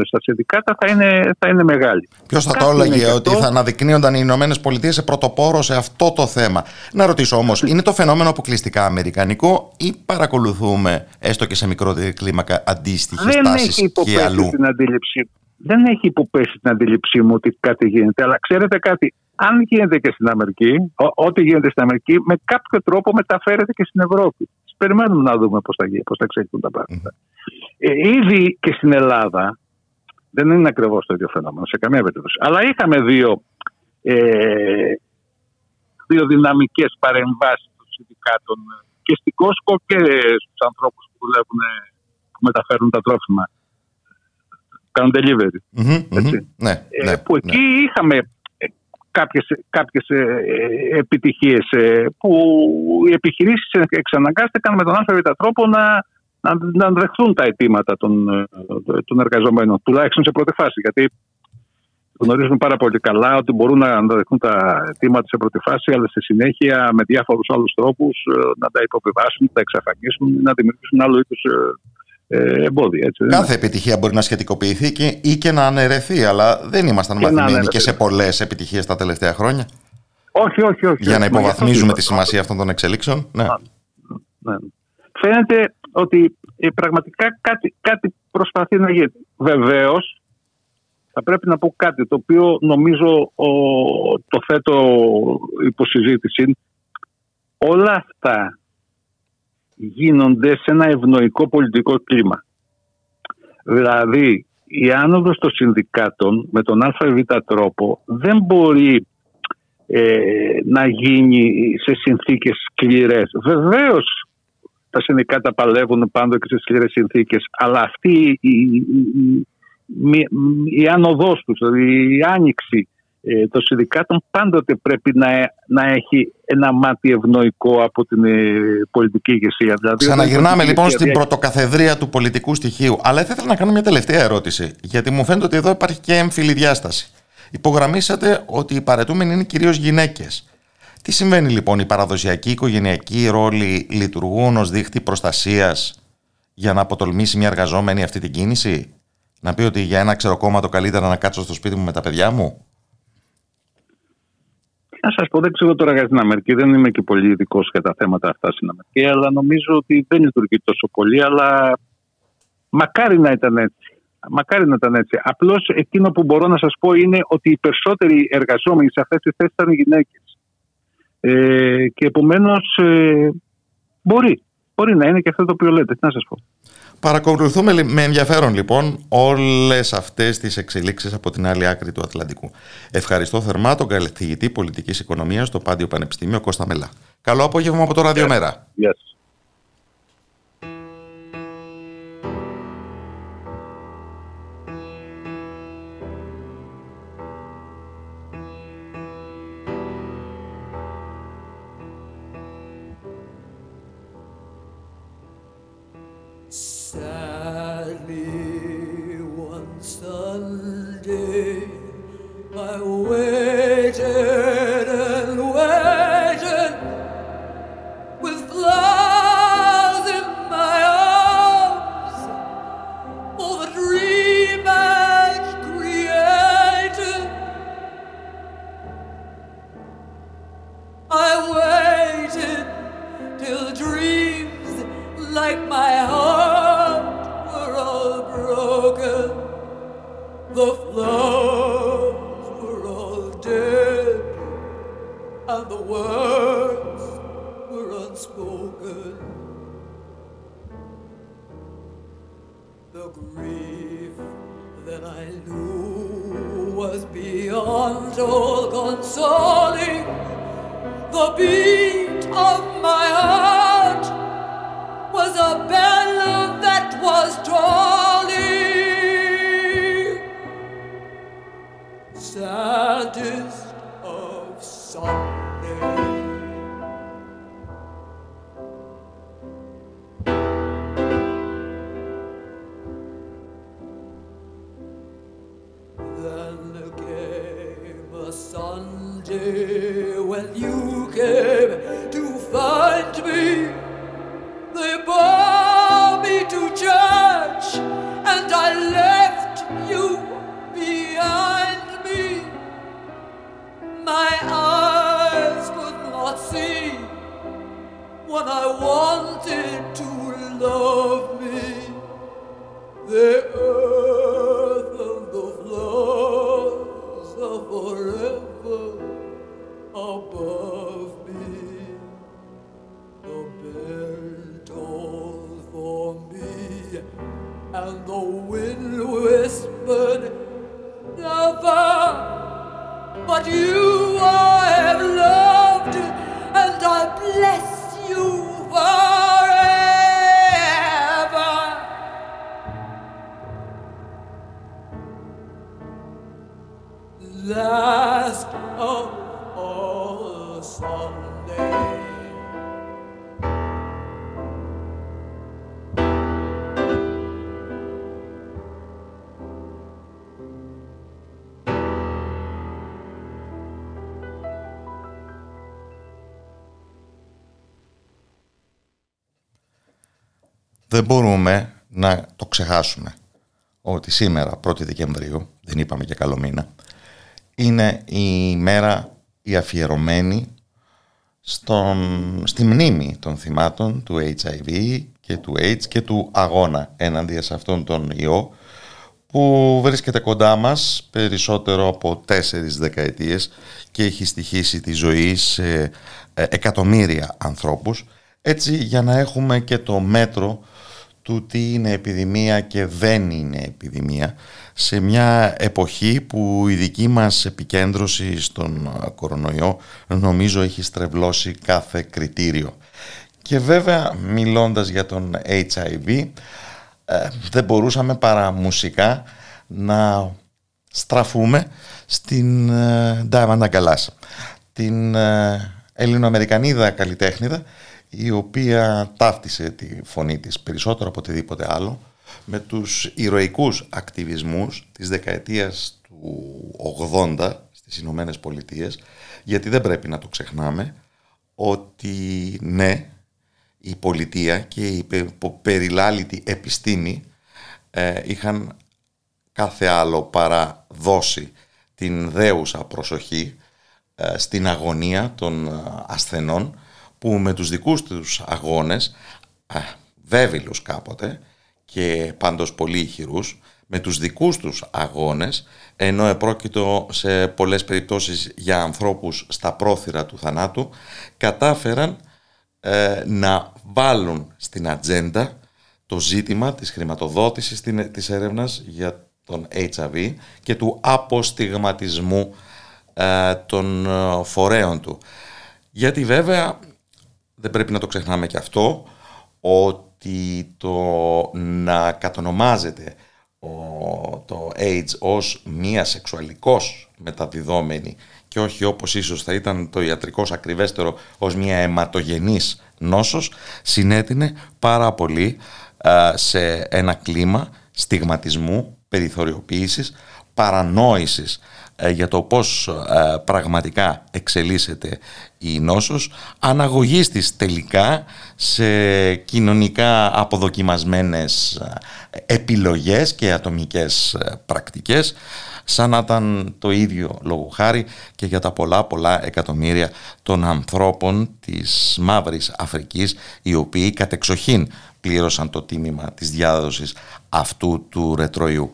στα συνδικάτα θα είναι, θα είναι μεγάλη. Ποιος θα το έλεγε ότι θα αναδεικνύονταν οι Ηνωμένες Πολιτείες σε πρωτοπόρο σε αυτό το θέμα; Να ρωτήσω όμως, είναι το φαινόμενο αποκλειστικά αμερικανικό ή παρακολουθούμε έστω και σε μικρότερη κλίμακα αντίστοιχες τάσεις και αλλού; Την αντίληψη, δεν έχει υποπέσει την αντίληψή μου ότι κάτι γίνεται. Αλλά ξέρετε κάτι, αν γίνεται και στην Αμερική, ό,τι γίνεται στην Αμερική, με κάποιο τρόπο μεταφέρεται και στην Ευρώπη. Περιμένουμε να δούμε πώς θα, πώς θα εξελιχθούν τα πράγματα. Ε, ήδη και στην Ελλάδα δεν είναι ακριβώς το ίδιο φαινόμενο σε καμία περίπτωση. Αλλά είχαμε δύο, ε, δύο δυναμικές παρεμβάσεις των συνδικάτων και στην Κόσκο και στους ανθρώπους που δουλεύουν, που μεταφέρουν τα τρόφιμα. Κάνουν delivery. Ναι, ε, ναι, που εκεί ναι. είχαμε κάποιες, κάποιες ε, επιτυχίες ε, που οι επιχειρήσεις εξαναγκάστηκαν με τον ΑΒ τρόπο να, να, να δεχθούν τα αιτήματα των, ε, των εργαζομένων, τουλάχιστον σε πρώτη φάση. Γιατί γνωρίζουμε πάρα πολύ καλά ότι μπορούν να δεχθούν τα αιτήματα σε πρώτη φάση, αλλά στη συνέχεια με διάφορους άλλους τρόπους να τα υποβιβάσουν, να τα εξαφανίσουν, να δημιουργήσουν άλλο είδους ε, εμπόδια. Έτσι, Κάθε επιτυχία μπορεί να σχετικοποιηθεί και, ή και να αναιρεθεί, αλλά δεν ήμασταν και μαθημένοι και σε πολλές επιτυχίες τα τελευταία χρόνια. Όχι, όχι, όχι. Για να υποβαθμίζουμε τη σημασία αυτών των εξελίξεων. Ναι. ναι. Φαίνεται ότι ε, πραγματικά κάτι, κάτι προσπαθεί να γίνει. Βεβαίως, θα πρέπει να πω κάτι το οποίο νομίζω ο, το θέτω υποσυζήτηση. Όλα αυτά γίνονται σε ένα ευνοϊκό πολιτικό κλίμα. Δηλαδή, η άνοδος των συνδικάτων με τον ΑΒ τρόπο δεν μπορεί ε, να γίνει σε συνθήκες σκληρές. Βεβαίως τα συνδικάτα παλεύουν πάντοτε και σε σκληρές συνθήκες, αλλά αυτή η, η, η, η άνοδός τους, δηλαδή η άνοιξη ε, των συνδικάτων πάντοτε πρέπει να, να έχει ένα μάτι ευνοϊκό από την ε, πολιτική ηγεσία. Δηλαδή, Ξαναγυρνάμε λοιπόν στην πρωτοκαθεδρία του πολιτικού στοιχείου. Αλλά θα ήθελα να κάνω μια τελευταία ερώτηση, γιατί μου φαίνεται ότι εδώ υπάρχει και έμφυλη διάσταση. Υπογραμμίσατε ότι οι παρετούμενοι είναι κυρίως γυναίκες. Τι συμβαίνει λοιπόν, οι παραδοσιακοί οικογενειακοί ρόλοι λειτουργούν ως δίχτυ προστασίας για να αποτολμήσει μια εργαζόμενη αυτή την κίνηση; Να πει ότι για ένα ξεροκόμματο καλύτερα να κάτσω στο σπίτι μου με τα παιδιά μου; Να σας πω, δεν ξέρω τώρα για την Αμερική, δεν είμαι και πολύ ειδικός για τα θέματα αυτά στην Αμερική, αλλά νομίζω ότι δεν λειτουργεί τόσο πολύ. Αλλά μακάρι να ήταν έτσι. Μακάρι να ήταν έτσι. Απλώς εκείνο που μπορώ να σας πω είναι ότι οι περισσότεροι εργαζόμενοι σε αυτές τις θέσεις ήταν γυναίκες. Ε, και επομένως ε, μπορεί. Μπορεί να είναι και αυτό το οποίο λέτε. Τι να σας πω. Παρακολουθούμε με ενδιαφέρον λοιπόν όλες αυτές τις εξελίξεις από την άλλη άκρη του Ατλαντικού. Ευχαριστώ θερμά τον καθηγητή πολιτικής οικονομίας στο Πάντιο Πανεπιστήμιο Κώστα Μελά. Καλό απόγευμα από το Ραδιομέρα. Yes. The beat of my heart was a bell that was tolling. Satisfied. Δεν μπορούμε να το ξεχάσουμε ότι σήμερα, 1η Δεκεμβρίου, δεν είπαμε και καλό μήνα, είναι η μέρα η αφιερωμένη στον, στη μνήμη των θυμάτων του HIV και του AIDS και του αγώνα έναντι σε αυτόν τον ιό που βρίσκεται κοντά μας περισσότερο από τέσσερις δεκαετίες και έχει στοιχήσει τη ζωή σε ε, εκατομμύρια ανθρώπους. Έτσι για να έχουμε και το μέτρο του τι είναι επιδημία και δεν είναι επιδημία σε μια εποχή που η δική μας επικέντρωση στον κορονοϊό νομίζω έχει στρεβλώσει κάθε κριτήριο. Και βέβαια μιλώντας για τον HIV ε, δεν μπορούσαμε παρά μουσικά να στραφούμε στην ε, Diamond την ε, Ελληνοαμερικανίδα καλλιτέχνηδα η οποία ταύτισε τη φωνή της περισσότερο από οτιδήποτε άλλο με τους ηρωικούς ακτιβισμούς της δεκαετίας του 80 στις Ηνωμένες Πολιτείες γιατί δεν πρέπει να το ξεχνάμε ότι ναι η πολιτεία και η περιλάλητη επιστήμη ε, είχαν κάθε άλλο παρά δώσει την δέουσα προσοχή ε, στην αγωνία των ε, ασθενών που με τους δικούς τους αγώνες, βέβηλους κάποτε και πάντως πολύ ηχηρούς, με τους δικούς τους αγώνες, ενώ επρόκειτο σε πολλές περιπτώσεις για ανθρώπους στα πρόθυρα του θανάτου, κατάφεραν ε, να βάλουν στην ατζέντα το ζήτημα της χρηματοδότησης της έρευνας για τον HIV και του αποστιγματισμού ε, των ε, φορέων του. Γιατί βέβαια δεν πρέπει να το ξεχνάμε και αυτό ότι το να κατονομάζεται το AIDS ως μία σεξουαλικός μεταδιδόμενη και όχι όπως ίσως θα ήταν το ιατρικός ακριβέστερο ως μία αιματογενής νόσος συνέτεινε πάρα πολύ σε ένα κλίμα στιγματισμού, περιθωριοποίησης, παρανόησης ε, για το πώς ε, πραγματικά εξελίσσεται η νόσος, αναγωγής της τελικά σε κοινωνικά αποδοκιμασμένες ε, επιλογές και ατομικές πρακτικές, σαν να ήταν το ίδιο λόγο χάρη και για τα πολλά πολλά εκατομμύρια των ανθρώπων της Μαύρης Αφρικής, οι οποίοι κατεξοχήν πλήρωσαν το τίμημα της διάδοσης αυτού του ρετροϊού.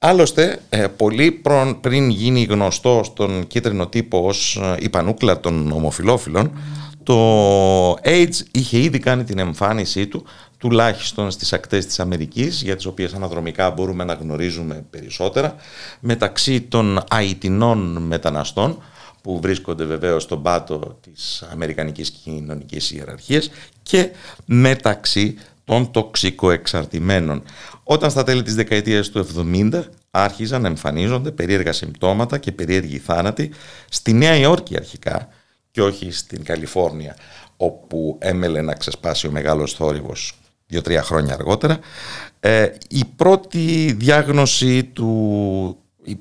Άλλωστε, ε, πολύ πριν γίνει γνωστό στον κίτρινο τύπο ως ε, η πανούκλα των ομοφιλόφιλων, το AIDS είχε ήδη κάνει την εμφάνισή του τουλάχιστον στις ακτές της Αμερικής, για τις οποίες αναδρομικά μπορούμε να γνωρίζουμε περισσότερα, μεταξύ των αιτινών μεταναστών, που βρίσκονται βεβαίως στον πάτο της Αμερικανικής κοινωνικής ιεραρχίας και μεταξύ των τοξικοεξαρτημένων. Όταν στα τέλη της δεκαετίας του 70 άρχιζαν να εμφανίζονται περίεργα συμπτώματα και περίεργοι θάνατοι στη Νέα Υόρκη αρχικά και όχι στην Καλιφόρνια όπου έμελε να ξεσπάσει ο μεγάλος θόρυβος δύο-τρία χρόνια αργότερα. Ε, η πρώτη διάγνωση του, η,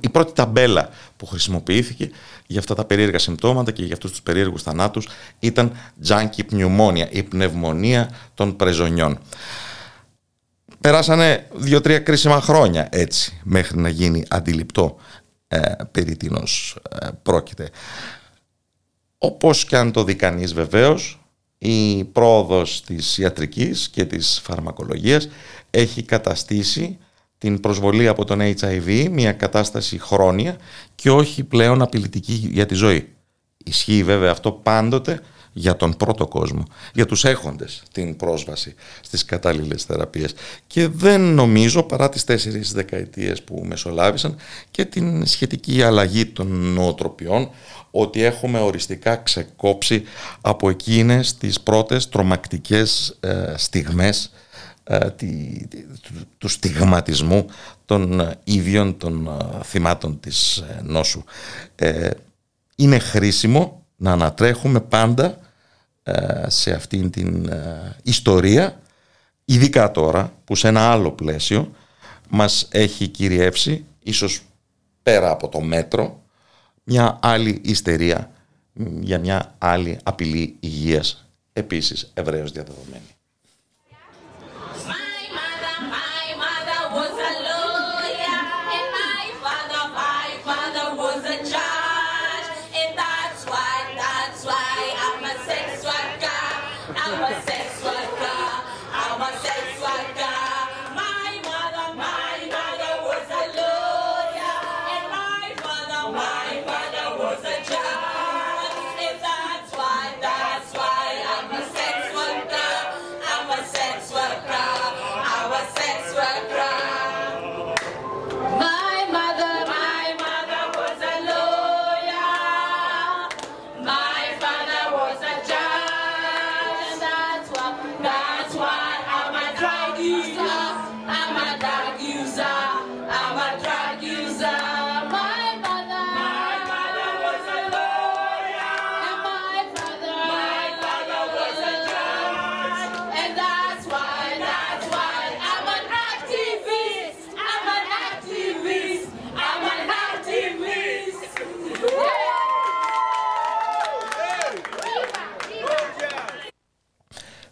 η, πρώτη ταμπέλα που χρησιμοποιήθηκε για αυτά τα περίεργα συμπτώματα και για αυτούς τους περίεργους θανάτους ήταν junkie πνευμόνια, η πνευμονία των πρεζονιών. Περάσανε δύο-τρία κρίσιμα χρόνια έτσι μέχρι να γίνει αντιληπτό ε, περί τίνος ε, πρόκειται. Όπως και αν το δει κανείς βεβαίως, η πρόοδος της ιατρικής και της φαρμακολογίας έχει καταστήσει την προσβολή από τον HIV μια κατάσταση χρόνια και όχι πλέον απειλητική για τη ζωή. Ισχύει βέβαια αυτό πάντοτε για τον πρώτο κόσμο, για τους έχοντες την πρόσβαση στις κατάλληλες θεραπείες. Και δεν νομίζω παρά τις τέσσερις δεκαετίες που μεσολάβησαν και την σχετική αλλαγή των νοοτροπιών ότι έχουμε οριστικά ξεκόψει από εκείνες τις πρώτες τρομακτικές ε, στιγμές ε, του στιγματισμού των ε, ίδιων των ε, θυμάτων της νόσου. Είναι χρήσιμο να ανατρέχουμε πάντα σε αυτήν την ιστορία, ειδικά τώρα που σε ένα άλλο πλαίσιο μας έχει κυριεύσει, ίσως πέρα από το μέτρο, μια άλλη ιστερία για μια άλλη απειλή υγείας, επίσης ευρέως διαδεδομένη.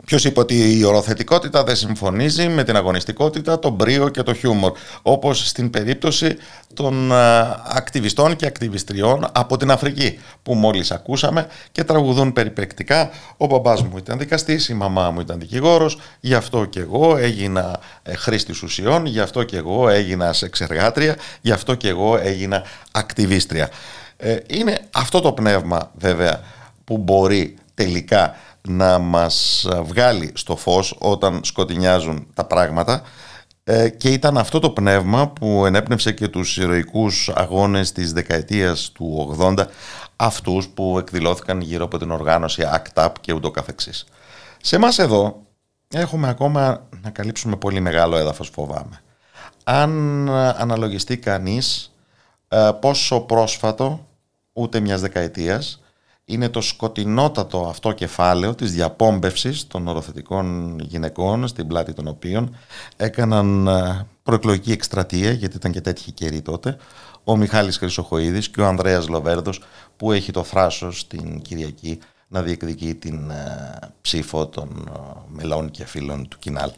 Ποιος είπε ότι η οροθετικότητα δεν συμφωνίζει με την αγωνιστικότητα, τον μπρίο και το χιούμορ. Όπως στην περίπτωση των ε, ακτιβιστών και ακτιβιστριών από την Αφρική, που μόλις ακούσαμε και τραγουδούν περιπεκτικά. Ο μπαμπάς μου ήταν δικαστής, η μαμά μου ήταν δικηγόρος, γι' αυτό και εγώ έγινα ε, χρήστης ουσιών, γι' αυτό και εγώ έγινα σεξεργάτρια, γι' αυτό και εγώ έγινα ακτιβίστρια. Ε, είναι αυτό το πνεύμα βέβαια που μπορεί τελικά να μας βγάλει στο φως όταν σκοτεινιάζουν τα πράγματα ε, και ήταν αυτό το πνεύμα που ενέπνευσε και τους ηρωικούς αγώνες της δεκαετίας του 80 αυτούς που εκδηλώθηκαν γύρω από την οργάνωση ACT UP και ούτω καθεξής. Σε εμάς εδώ έχουμε ακόμα να καλύψουμε πολύ μεγάλο έδαφος φοβάμαι. Αν αναλογιστεί κανείς ε, πόσο πρόσφατο, ούτε μιας δεκαετίας, είναι το σκοτεινότατο αυτό κεφάλαιο της διαπόμπευσης των οροθετικών γυναικών στην πλάτη των οποίων έκαναν ε, προεκλογική εκστρατεία γιατί ήταν και τέτοιοι καιροί τότε ο Μιχάλης Χρυσοχοίδης και ο Ανδρέας Λοβέρδος που έχει το θράσος την Κυριακή να διεκδικεί την ε, ψήφο των ε, μελών και φίλων του Κινάλ.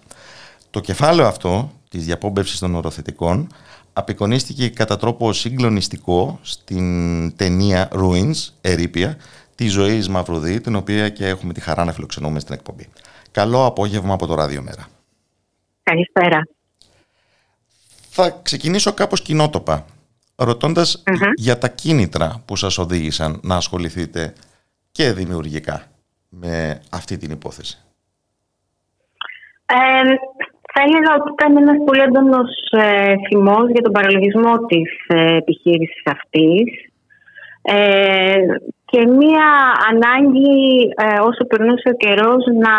Το κεφάλαιο αυτό της διαπόμπευσης των οροθετικών απεικονίστηκε κατά τρόπο συγκλονιστικό στην ταινία Ruins, Ερήπια, τη ζωή Μαυρουδή, την οποία και έχουμε τη χαρά να φιλοξενούμε στην εκπομπή. Καλό απόγευμα από το Ράδιο Μέρα. Καλησπέρα. Θα ξεκινήσω κάπως κοινότοπα, για τα κίνητρα που σας οδήγησαν να ασχοληθείτε και δημιουργικά με αυτή την υπόθεση. Ε, θα έλεγα ότι ήταν ένας πολύ έντονος ε, για τον παραλογισμό της ε, επιχείρησης αυτής ε, και μία ανάγκη ε, όσο περνούσε ο καιρός να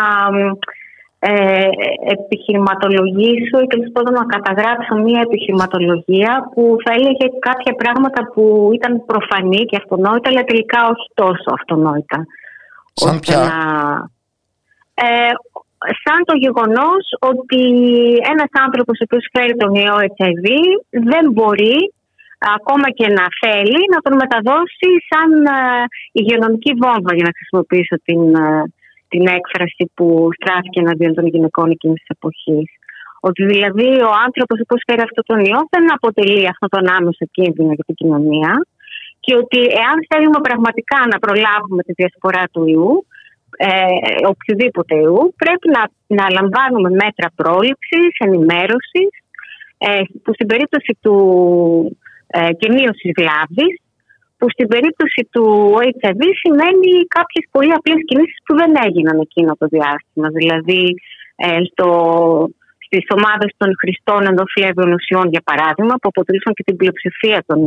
ε, επιχειρηματολογήσω ή τέλος πάντων να καταγράψω μία επιχειρηματολογία που θα έλεγε κάποια πράγματα που ήταν προφανή και αυτονόητα αλλά τελικά όχι τόσο αυτονόητα. Σαν πια; Ε, σαν το γεγονός ότι ένας άνθρωπος ο οποίος φέρει τον ιό HIV δεν μπορεί ακόμα και να θέλει να τον μεταδώσει σαν ε, υγειονομική βόμβα για να χρησιμοποιήσω την, ε, την έκφραση που στράφηκε εναντίον των γυναικών εκείνης της εποχής. Ότι δηλαδή ο άνθρωπος που φέρει αυτό τον ιό δεν αποτελεί αυτόν τον άμεσο κίνδυνο για την κοινωνία και ότι εάν θέλουμε πραγματικά να προλάβουμε τη διασπορά του ιού, ε, οποιοδήποτε ιού, πρέπει να, να λαμβάνουμε μέτρα πρόληψης, ενημέρωσης, ε, που στην περίπτωση του ε, και μείωση βλάβης, που στην περίπτωση του HIV σημαίνει κάποιες πολύ απλές κινήσεις που δεν έγιναν εκείνο το διάστημα. Δηλαδή ε, στο, στις ομάδες των χρηστών ενδοφλέβιων ουσιών, για παράδειγμα, που αποτελούσαν και την πλειοψηφία των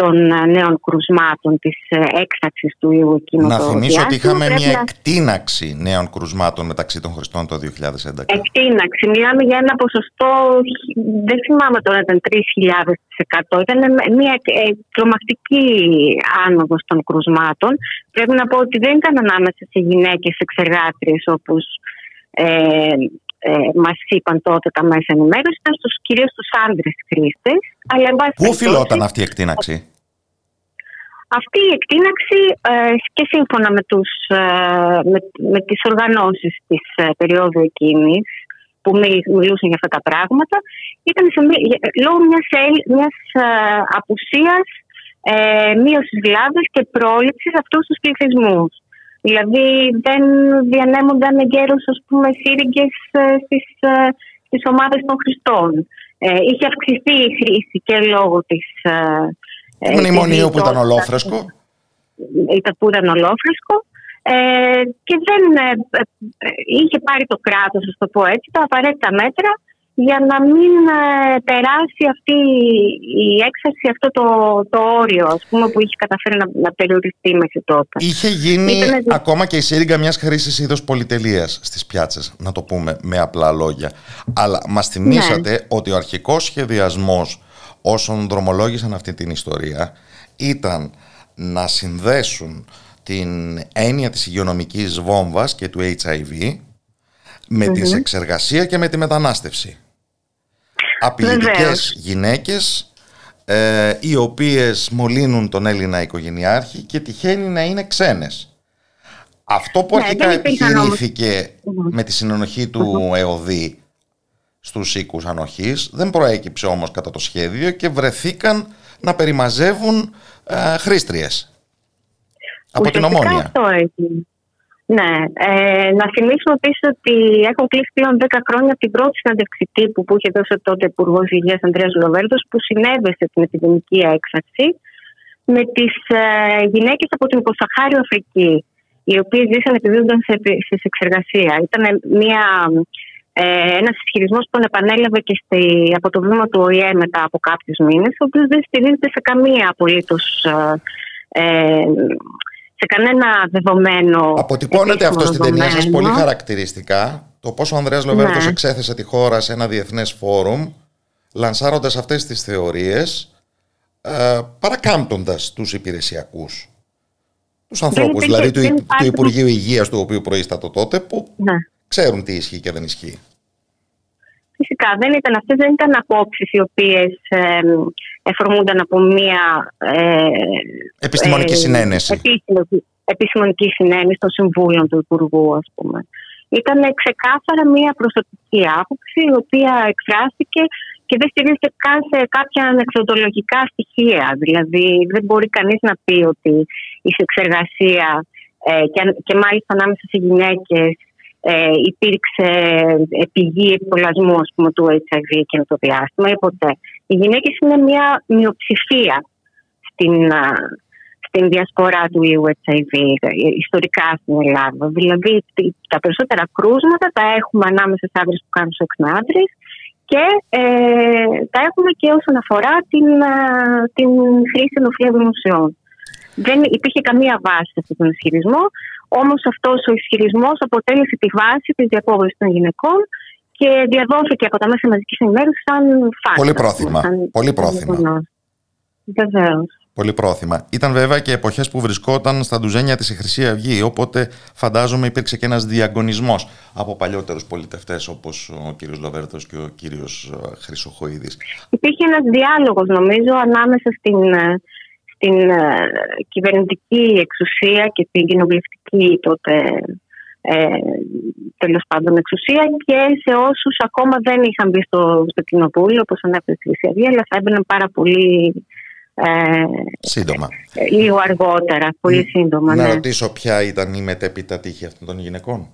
των ε, νέων κρουσμάτων, της ε, έξαξη του ιού εκείνο Να θυμίσω ότι είχαμε μια εκτείναξη νέων κρουσμάτων μεταξύ των χρηστών το 2011. Εκτείναξη. Μιλάμε για ένα ποσοστό, δεν θυμάμαι τώρα, ήταν 3.000%. Ήταν μια ε, τρομακτική άνοδος των κρουσμάτων. Πρέπει να πω ότι δεν ήταν ανάμεσα σε γυναίκες εξεργάτριες όπως ε, ε, μας είπαν τότε τα μέσα ενημέρωσης ήταν στους, κυρίως στους άντρες χρήστες. Πού οφειλόταν αυτή η εκτείναξη; Αυτή η εκτείναξη ε, και σύμφωνα με, τους, ε, με, με τις οργανώσεις της ε, περίοδου εκείνης που μιλούσαν για αυτά τα πράγματα ήταν σε, λόγω μιας, μιας απουσίας ε, μείωσης βλάβης και πρόληψης αυτούς τους πληθυσμούς. Δηλαδή δεν διανέμονταν εγκαίρως ας πούμε σύριγγες στις, στις ομάδες των χρηστών. είχε αυξηθεί η χρήση και λόγω της ε, Μνημονίου που ήταν ολόφρεσκο. Ήταν που ήταν ολόφρεσκο. Ε, και δεν ε, ε, είχε πάρει το κράτος, ας το πω έτσι, τα απαραίτητα μέτρα για να μην περάσει αυτή η έξαρση, αυτό το, το όριο ας πούμε, που είχε καταφέρει να, να περιοριστεί μέχρι τότε. Είχε γίνει ακόμα και η σύριγγα μιας χρήσης είδος πολυτελείας στις πιάτσες, να το πούμε με απλά λόγια. Αλλά μας θυμήσατε ναι. ότι ο αρχικός σχεδιασμός όσων δρομολόγησαν αυτή την ιστορία ήταν να συνδέσουν την έννοια της υγειονομικής βόμβας και του HIV με mm τη εξεργασία και με τη μετανάστευση. Απειλητικές γυναίκες ε, οι οποίες μολύνουν τον Έλληνα οικογενειάρχη και τυχαίνει να είναι ξένες. Αυτό που ναι, αρχικά επιχειρήθηκε με τη συνενοχή του ΕΟΔΗ στους οίκους ανοχής. Δεν προέκυψε όμως κατά το σχέδιο και βρεθήκαν να περιμαζεύουν ε, χρήστριες από την Ομόνια. Αυτό Ναι. Ε, να θυμίσουμε επίσης ότι έχουν κλείσει πλέον 10 χρόνια από την πρώτη συνέντευξη τύπου που είχε δώσει τότε ο Υπουργός Υγείας Ανδρέας Λοβέρδος, που συνέβησε την επιδημική έξαρση με τις ε, γυναίκες από την Υποσαχάριο Αφρική. οι οποίες ζήσαν επειδή ήταν σε, εξεργασία. Ήταν μια, ε, ένας ισχυρισμός που επανέλαβε και στη, από το βήμα του ΟΗΕ μετά από κάποιους μήνες, ο οποίος δεν στηρίζεται σε καμία απολύτως ε, σε κανένα δεδομένο. Αποτυπώνεται αυτό στην ταινία σας πολύ χαρακτηριστικά το πώς ο Ανδρέας Λοβέρδος ναι. εξέθεσε τη χώρα σε ένα διεθνές φόρουμ λανσάροντας αυτές τις θεωρίες ε, παρακάμπτοντας τους υπηρεσιακούς τους ανθρώπους δηλαδή του, του Υπουργείου Υγείας του οποίου προείστατο τότε που ναι. ξέρουν τι ισχύει και δεν ισχύει. Φυσικά δεν ήταν αυτές δεν ήταν απόψεις οι οποίες ε, εφορμούνταν από μια ε, επιστημονική ε, συνένεση. Επιστημονική, επιστημονική συνένεση των συμβούλων του Υπουργού ας πούμε. Ήταν ξεκάθαρα μια προσωπική άποψη η οποία εκφράστηκε και δεν στηρίζεται καν σε κάποια ανεξοδολογικά στοιχεία. Δηλαδή δεν μπορεί κανείς να πει ότι η σεξεργασία ε, και, και μάλιστα ανάμεσα σε γυναίκες ε, υπήρξε πηγή επιπολασμού του HIV εκείνο το διάστημα ή ποτέ. Οι γυναίκες είναι μια μειοψηφία στην, στην διασπορά του ιού HIV ιστορικά στην Ελλάδα. Δηλαδή τα περισσότερα κρούσματα τα έχουμε ανάμεσα σε άντρες που κάνουν σεξ με άντρες και ε, τα έχουμε και όσον αφορά την, την χρήση ενοφλία δημοσιών. Δεν υπήρχε καμία βάση σε αυτόν τον ισχυρισμό, όμως αυτός ο ισχυρισμός αποτέλεσε τη βάση της διακόβηση των γυναικών και διαδόθηκε από τα μέσα μαζικής ενημέρωσης σαν φάκελο. Πολύ πρόθυμα. Πολύ πρόθυμα. Βεβαίως. Πολύ πρόθυμα. Ήταν βέβαια και εποχές που βρισκόταν στα ντουζένια της η Χρυσή Αυγή, οπότε φαντάζομαι υπήρξε και ένας διαγωνισμός από παλιότερους πολιτευτές όπως ο κύριος Λοβέρτος και ο κύριος ε, Χρυσοχοίδης. Υπήρχε ένας διάλογος νομίζω ανάμεσα στην, ε, στην ε, κυβερνητική εξουσία και την κοινοβουλευτική τότε ε, τέλος πάντων εξουσία και σε όσους ακόμα δεν είχαν μπει στο, στο κοινοβούλιο όπως ανέφερε η Χρυσή Αυγή αλλά θα έμπαιναν πάρα πολύ ε, σύντομα. Ε, λίγο αργότερα, πολύ σύντομα. Να ναι. ρωτήσω ποια ήταν η μετέπειτα τύχη αυτών των γυναικών.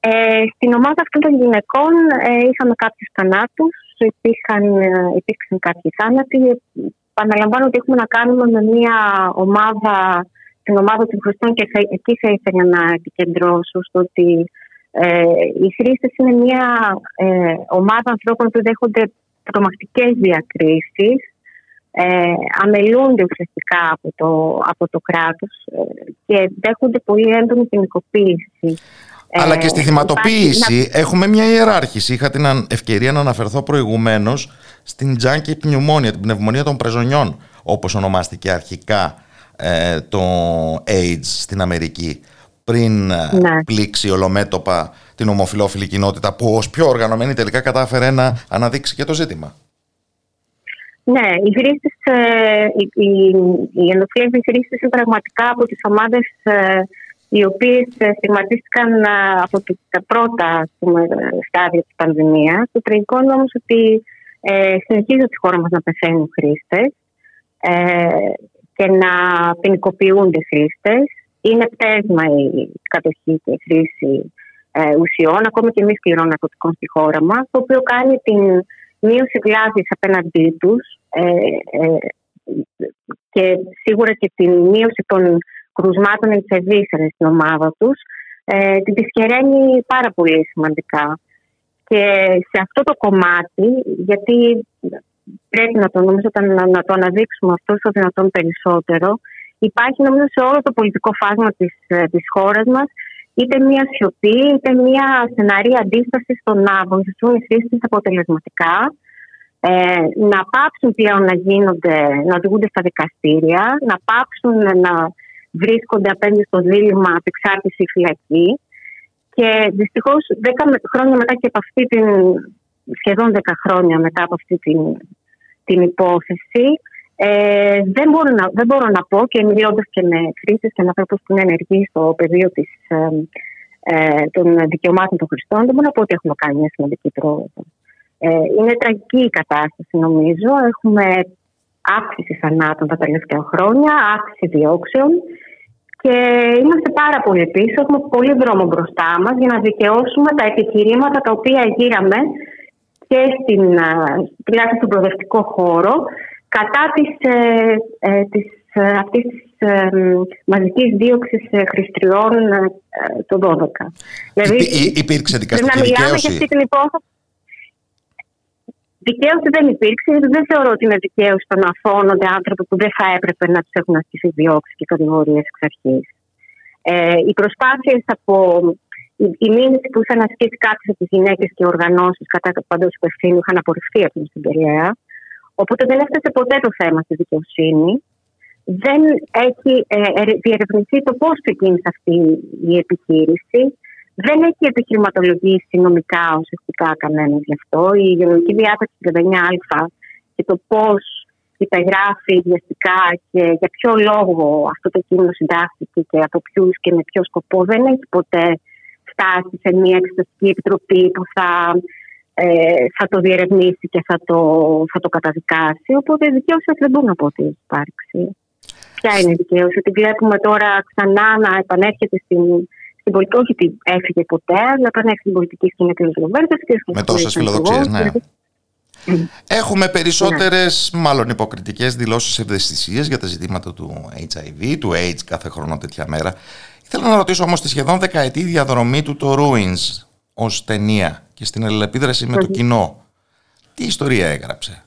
Ε, στην ομάδα αυτών των γυναικών ε, είχαμε κάποιους θανάτους, υπήρχαν, ε, υπήρξαν κάποιοι θάνατοι. Παναλαμβάνω ότι έχουμε να κάνουμε με μια ομάδα, την ομάδα των Χριστών και εκεί θα ήθελα να επικεντρώσω στο ότι ε, οι χρήστες είναι μια ε, ομάδα ανθρώπων που δέχονται τρομακτικές διακρίσεις, ε, αμελούνται ουσιαστικά από το, από το κράτος ε, και δέχονται πολύ έντονη ποινικοποίηση. Αλλά και στη ε, θυματοποίηση έχουμε μια ιεράρχηση. Είχα την ευκαιρία να αναφερθώ προηγουμένως στην τζάνκη πνευμόνια, την πνευμονία των πρεζονιών, όπως ονομάστηκε αρχικά ε, το AIDS στην Αμερική πριν ναι. πλήξει ολομέτωπα την ομοφιλόφιλη κοινότητα που ως πιο οργανωμένη τελικά κατάφερε να αναδείξει και το ζήτημα. Ναι, οι χρήστες, ε, οι, οι, οι χρήστες είναι πραγματικά από τις ομάδες ε, οι οποίες ε, στιγματίστηκαν από τα πρώτα πούμε, στάδια της πανδημίας. Το τραγικό είναι όμως ότι ε, συνεχίζει στη χώρα μας να πεθαίνουν χρήστες και να ποινικοποιούνται χρήστες. Είναι πτέσμα η κατοχή και η χρήση ε, ουσιών, ακόμη και μη σκληρών ναρκωτικών στη χώρα μας, το οποίο κάνει την μείωση βλάβης απέναντί τους ε, ε, και σίγουρα και την μείωση των κρουσμάτων HIV στην ομάδα τους, ε, την δυσκεραίνει πάρα πολύ σημαντικά. Και σε αυτό το κομμάτι, γιατί πρέπει να το, νομίζω, να, να το αναδείξουμε αυτό όσο δυνατόν περισσότερο, υπάρχει νομίζω σε όλο το πολιτικό φάσμα της, ε, της χώρας μας είτε μια σιωπή, είτε μια στεναρή αντίσταση στο να βοηθηθούν οι χρήστε αποτελεσματικά, ε, να πάψουν πλέον να γίνονται, να οδηγούνται στα δικαστήρια, να πάψουν να βρίσκονται απέναντι στο δίλημα απεξάρτηση φυλακή. Και δυστυχώς, 10 χρόνια μετά και από αυτή την. σχεδόν 10 χρόνια μετά από αυτή την, την υπόθεση, ε, δεν, μπορώ να, δεν μπορώ να πω και μιλώντας και με χρήστες και με ανθρώπους που είναι ενεργοί στο πεδίο της, ε, ε, των δικαιωμάτων των χρηστών, δεν μπορώ να πω ότι έχουμε κάνει μια σημαντική πρόοδο. Ε, είναι τραγική η κατάσταση, νομίζω. Έχουμε αύξηση θανάτων τα τελευταία χρόνια, αύξηση διώξεων και είμαστε πάρα πολύ πίσω. Έχουμε πολύ δρόμο μπροστά μας για να δικαιώσουμε τα επιχειρήματα τα οποία γύραμε και στην, τουλάχιστον στον προοδευτικό χώρο κατά της, ε, ε, της, ε, αυτής της ε, μαζικής δίωξης χρηστριών το 12. Δηλαδή, υπήρξε δικαστική δικαίωση. Για αυτή την υπόθεση. Δικαίωση δεν υπήρξε, γιατί δεν θεωρώ ότι είναι δικαίωση το να αφώνονται άνθρωποι που δεν θα έπρεπε να τους έχουν ασκήσει διώξεις και κατηγορίες εξ αρχής. Ε, οι προσπάθειες από. Η, μήνυση που είχαν ασκήσει κάποιε από τις γυναίκες και οργανώσεις κατά του παντός υπευθύνου είχαν απορριφθεί από την Συγγελέα. Οπότε δεν έφτασε ποτέ το θέμα στη δικαιοσύνη. Δεν έχει ε, ε διερευνηθεί το πώς ξεκίνησε αυτή η επιχείρηση δεν έχει επιχειρηματολογήσει νομικά ουσιαστικά κανένας γι' αυτό. Η υγειονομική διάταξη 39α και το πώς υπεγράφει βιαστικά και για ποιο λόγο αυτό το κείμενο συντάχθηκε και από ποιους και με ποιο σκοπό δεν έχει ποτέ φτάσει σε μια εξεταστική επιτροπή που θα, ε, θα το διερευνήσει και θα το, θα το καταδικάσει. Οπότε η δικαίωση δεν μπορούν να πω ότι έχει υπάρξει. Ποια είναι η δικαίωση, ότι βλέπουμε τώρα ξανά να επανέρχεται στην στην πολιτική, όχι ότι έφυγε ποτέ, αλλά επανέρχεται στην πολιτική σκηνή του Με τόσες φιλοδοξίες, ναι. Έχουμε περισσότερες, ναι. μάλλον υποκριτικές δηλώσεις ευαισθησία για τα ζητήματα του HIV, του AIDS κάθε χρόνο τέτοια μέρα. Θέλω να ρωτήσω όμως τη σχεδόν δεκαετή διαδρομή του το Ruins ως ταινία και στην αλληλεπίδραση με το κοινό. Τι ιστορία έγραψε;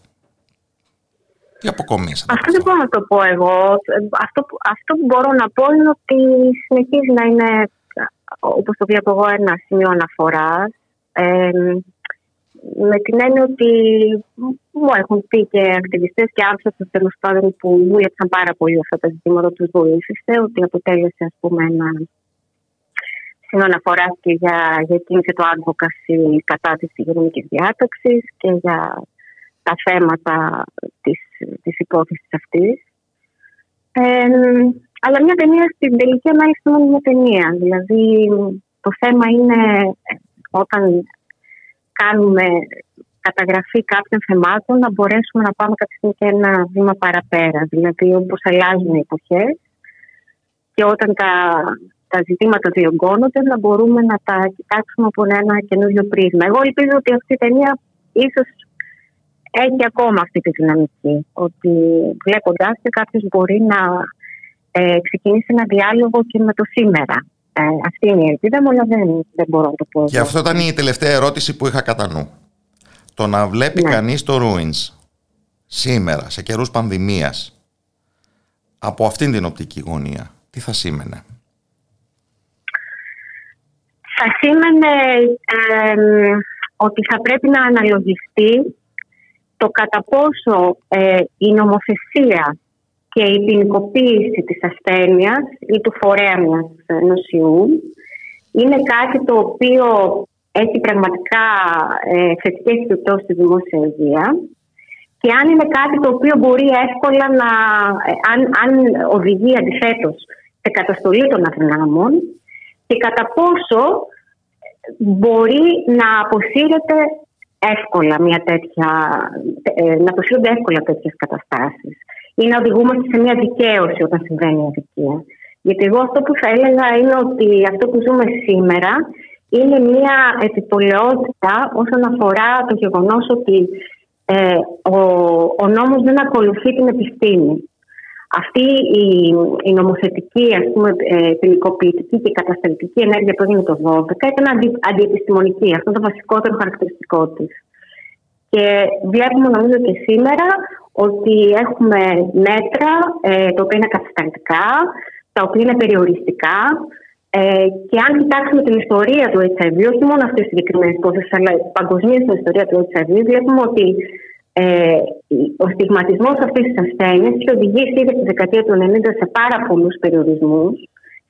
Τι αποκομίσατε. Αυτό δεν μπορώ να το πω εγώ. Αυτό, αυτό που μπορώ να πω είναι ότι συνεχίζει να είναι όπως το βλέπω εγώ, ένα σημείο αναφοράς. Ε, με την έννοια ότι μου έχουν πει και ακτιβιστές και άνθρωποι τέλος πάντων που δούλεψαν πάρα πολύ αυτά τα ζητήματα τους βοήθησε, ότι αποτέλεσε ας πούμε ένα σημείο αναφοράς και για, για εκείνη και το advocacy κατά της υγειονομικής διάταξης και για τα θέματα της, της υπόθεσης αυτής. Ε, αλλά μια ταινία στην τελική ανάλυση είναι μια ταινία. Δηλαδή το θέμα είναι όταν κάνουμε καταγραφή κάποιων θεμάτων να μπορέσουμε να πάμε κάποια στιγμή και ένα βήμα παραπέρα. Δηλαδή όπως αλλάζουν οι εποχές και όταν τα, τα ζητήματα διωγγώνονται να μπορούμε να τα κοιτάξουμε από ένα καινούριο πρίσμα. Εγώ ελπίζω ότι αυτή η ταινία ίσως έχει ακόμα αυτή τη δυναμική. Ότι βλέποντά και κάποιος μπορεί να ε, ξεκινήσει ένα διάλογο και με το σήμερα. Ε, αυτή είναι η ελπίδα μου, αλλά δεν, δεν μπορώ να το πω. Και αυτό ήταν η τελευταία ερώτηση που είχα κατά νου. Το να βλέπει ναι. κανείς το Ruins σήμερα, σε καιρούς πανδημίας, από αυτήν την οπτική γωνία, τι θα σήμαινε; Θα σήμαινε ότι θα πρέπει να αναλογιστεί το κατά πόσο ε, η νομοθεσία και η ποινικοποίηση της ασθένειας ή του φορέα μιας νοσιού είναι κάτι το οποίο έχει πραγματικά ε, θετικές επιπτώσεις στη δημόσια υγεία. Και αν είναι κάτι το οποίο μπορεί εύκολα να, ε, αν, αν οδηγεί αντιθέτως σε καταστολή των αδυνάμων και κατά πόσο μπορεί να αποσύρεται εύκολα μια τέτοια, ε, να αποσύρονται εύκολα τέτοιες καταστάσεις ή να οδηγούμαστε σε μια δικαίωση όταν συμβαίνει η αδικία. Γιατί εγώ αυτό που θα έλεγα είναι ότι αυτό που ζούμε σήμερα είναι μια επιπολαιότητα όσον αφορά το γεγονός ότι ε, ο, ο νόμος δεν ακολουθεί την επιστήμη. Αυτή η, η νομοθετική, ας πούμε, ε, ποινικοποιητική και κατασταλτική ενέργεια που έγινε το 2012 ήταν αντι, αντιεπιστημονική. Αυτό είναι το βασικότερο χαρακτηριστικό της. Και βλέπουμε νομίζω και σήμερα ότι έχουμε μέτρα ε, τα οποία είναι κατασταλτικά, τα οποία είναι περιοριστικά ε, και αν κοιτάξουμε την ιστορία του HIV, όχι μόνο αυτή τη συγκεκριμένη υπόθεση, αλλά παγκοσμίως την ιστορία του HIV, βλέπουμε ότι ε, ο στιγματισμός αυτής της ασθένειας έχει οδηγήσει ήδη από τη δεκαετία του 90 σε πάρα πολλούς περιορισμούς,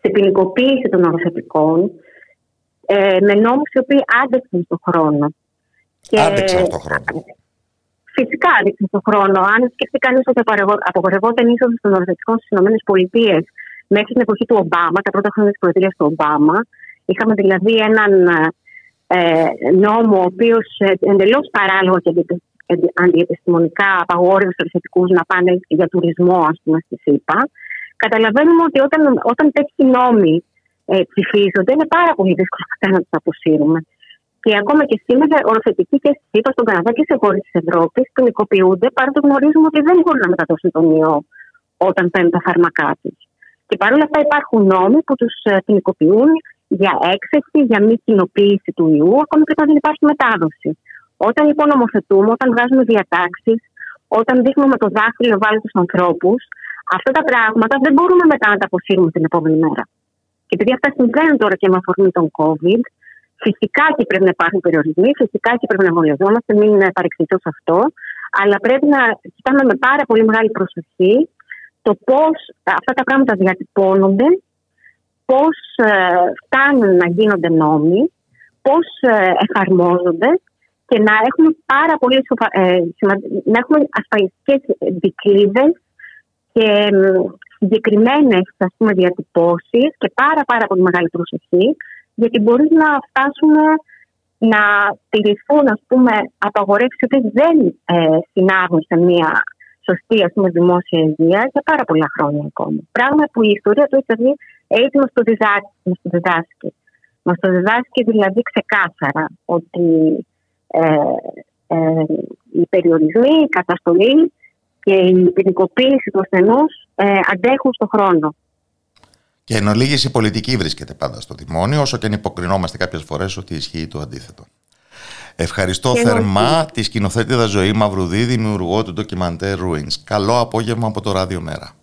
σε ποινικοποίηση των νομοθετικών, ε, με νόμους οι οποίοι άντεξαν στον χρόνο. Άντεξαν στον χρόνο. Φυσικά δείχνει στον χρόνο. Αν σκεφτεί κανείς ότι απογορευόταν είσοδος των νομοθετικών στις ΗΠΑ μέχρι την εποχή του Ομπάμα, τα πρώτα χρόνια της προεδρίας του Ομπάμα, είχαμε δηλαδή έναν ε, νόμο ο οποίος ε, εντελώς παράλογο και αντιεπιστημονικά απαγόρευε τους θετικού να πάνε για τουρισμό, ας πούμε, στη ΣΥΠΑ. Καταλαβαίνουμε ότι όταν, όταν τέτοιοι νόμοι ε, ψηφίζονται, είναι πάρα πολύ δύσκολο να τους αποσύρουμε. Και ακόμα και σήμερα, οροθετικοί και στη ΣΥΠΑ, στον Καναδά και σε χώρες της Ευρώπης ποινικοποιούνται, παρότι γνωρίζουμε ότι δεν μπορούν να μεταδώσουν τον ιό όταν παίρνουν τα φάρμακά τους. Και παρόλα αυτά υπάρχουν νόμοι που τους ε, ποινικοποιούν για έκθεση, για μη κοινοποίηση του ιού, ακόμη και όταν δεν υπάρχει μετάδοση. Όταν λοιπόν νομοθετούμε, όταν βγάζουμε διατάξεις, όταν δείχνουμε με το δάχτυλο τους ανθρώπους, αυτά τα πράγματα δεν μπορούμε μετά να τα αποσύρουμε την επόμενη μέρα. Και επειδή αυτά συμβαίνουν τώρα και με αφορμή τον COVID, φυσικά και πρέπει να υπάρχουν περιορισμοί, φυσικά και πρέπει να εμβολιαζόμαστε, μην παρεξηγηθώ σε αυτό, αλλά πρέπει να κοιτάμε με πάρα πολύ μεγάλη προσοχή το πώς αυτά τα πράγματα διατυπώνονται, πώς ε, φτάνουν να γίνονται νόμοι, πώς ε, εφαρμόζονται και να έχουμε πάρα πολύ ε, να έχουμε ασφαλιστικές δικλείδες και συγκεκριμένες διατυπώσεις και πάρα, πάρα πολύ μεγάλη προσοχή, γιατί μπορείς να φτάσουν να τηρηθούν ας πούμε, απαγορεύσεις που δεν ε, συνάγουν σε μια σωστή ας πούμε, δημόσια υγεία για πάρα πολλά χρόνια ακόμα. Πράγμα που η ιστορία του HIV έτσι μας το διδάσκει. Μας το διδάσκει δηλαδή ξεκάθαρα ότι ε, ε, οι περιορισμοί, η καταστολή και η ποινικοποίηση του ασθενούς ε, αντέχουν στον χρόνο. Και εν ολίγης η πολιτική βρίσκεται πάντα στο τιμόνι, όσο και αν υποκρινόμαστε κάποιες φορές ότι ισχύει το αντίθετο. Ευχαριστώ θερμά τη σκηνοθέτηδα Ζωή Μαυρουδή, δημιουργό του ντοκιμαντέρ Ruins. Καλό απόγευμα από το Ράδιο Μέρα.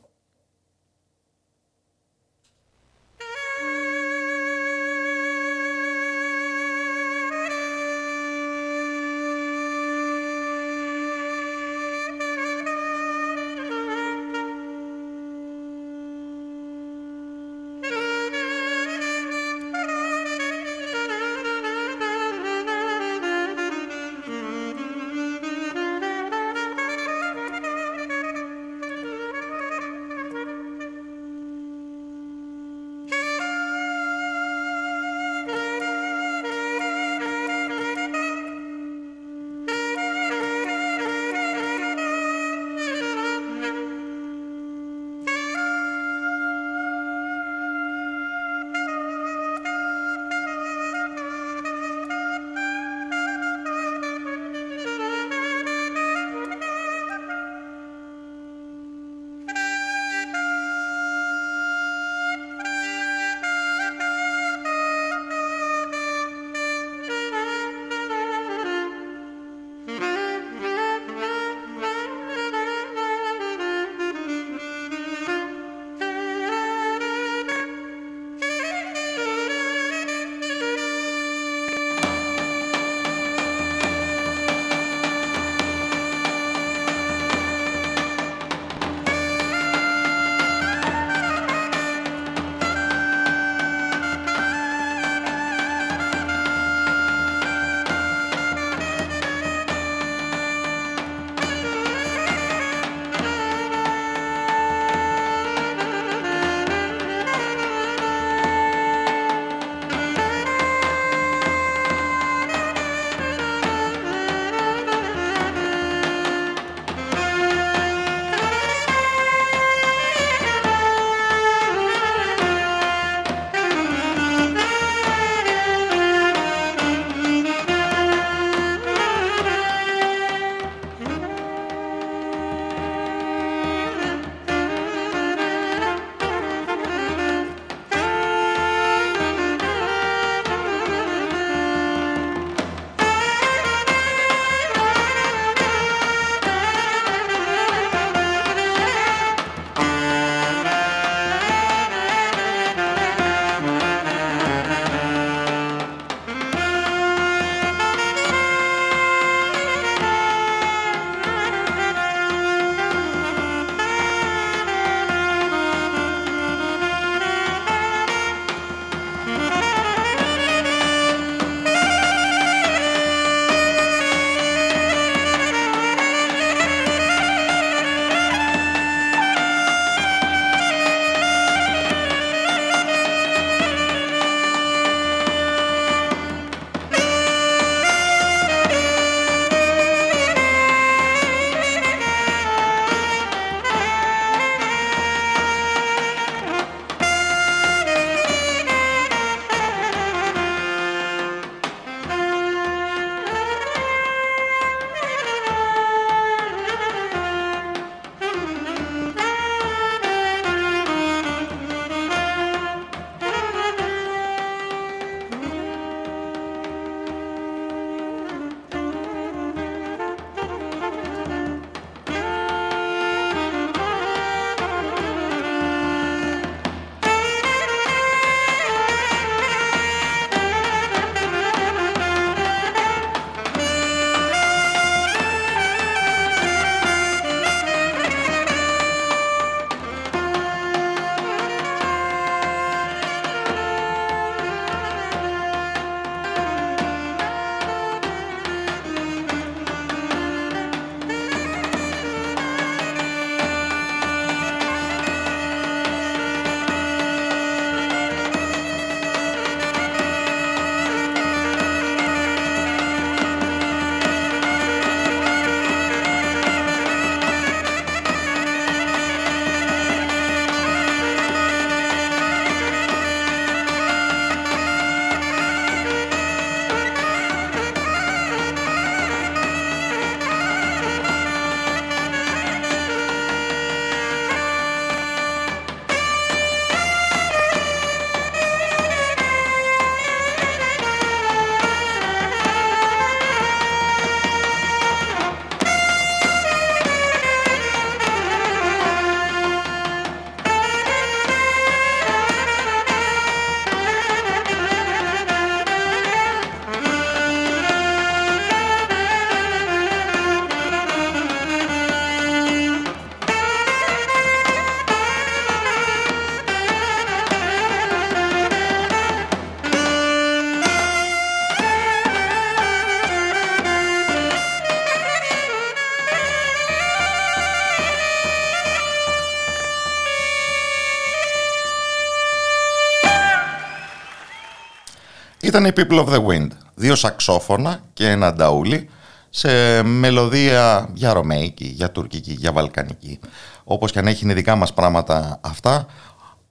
Ήταν η People of the Wind. Δύο σαξόφωνα και ένα νταούλι σε μελωδία για ρωμαϊκή, για τουρκική, για βαλκανική. Όπως και αν έχει είναι δικά μας πράγματα αυτά,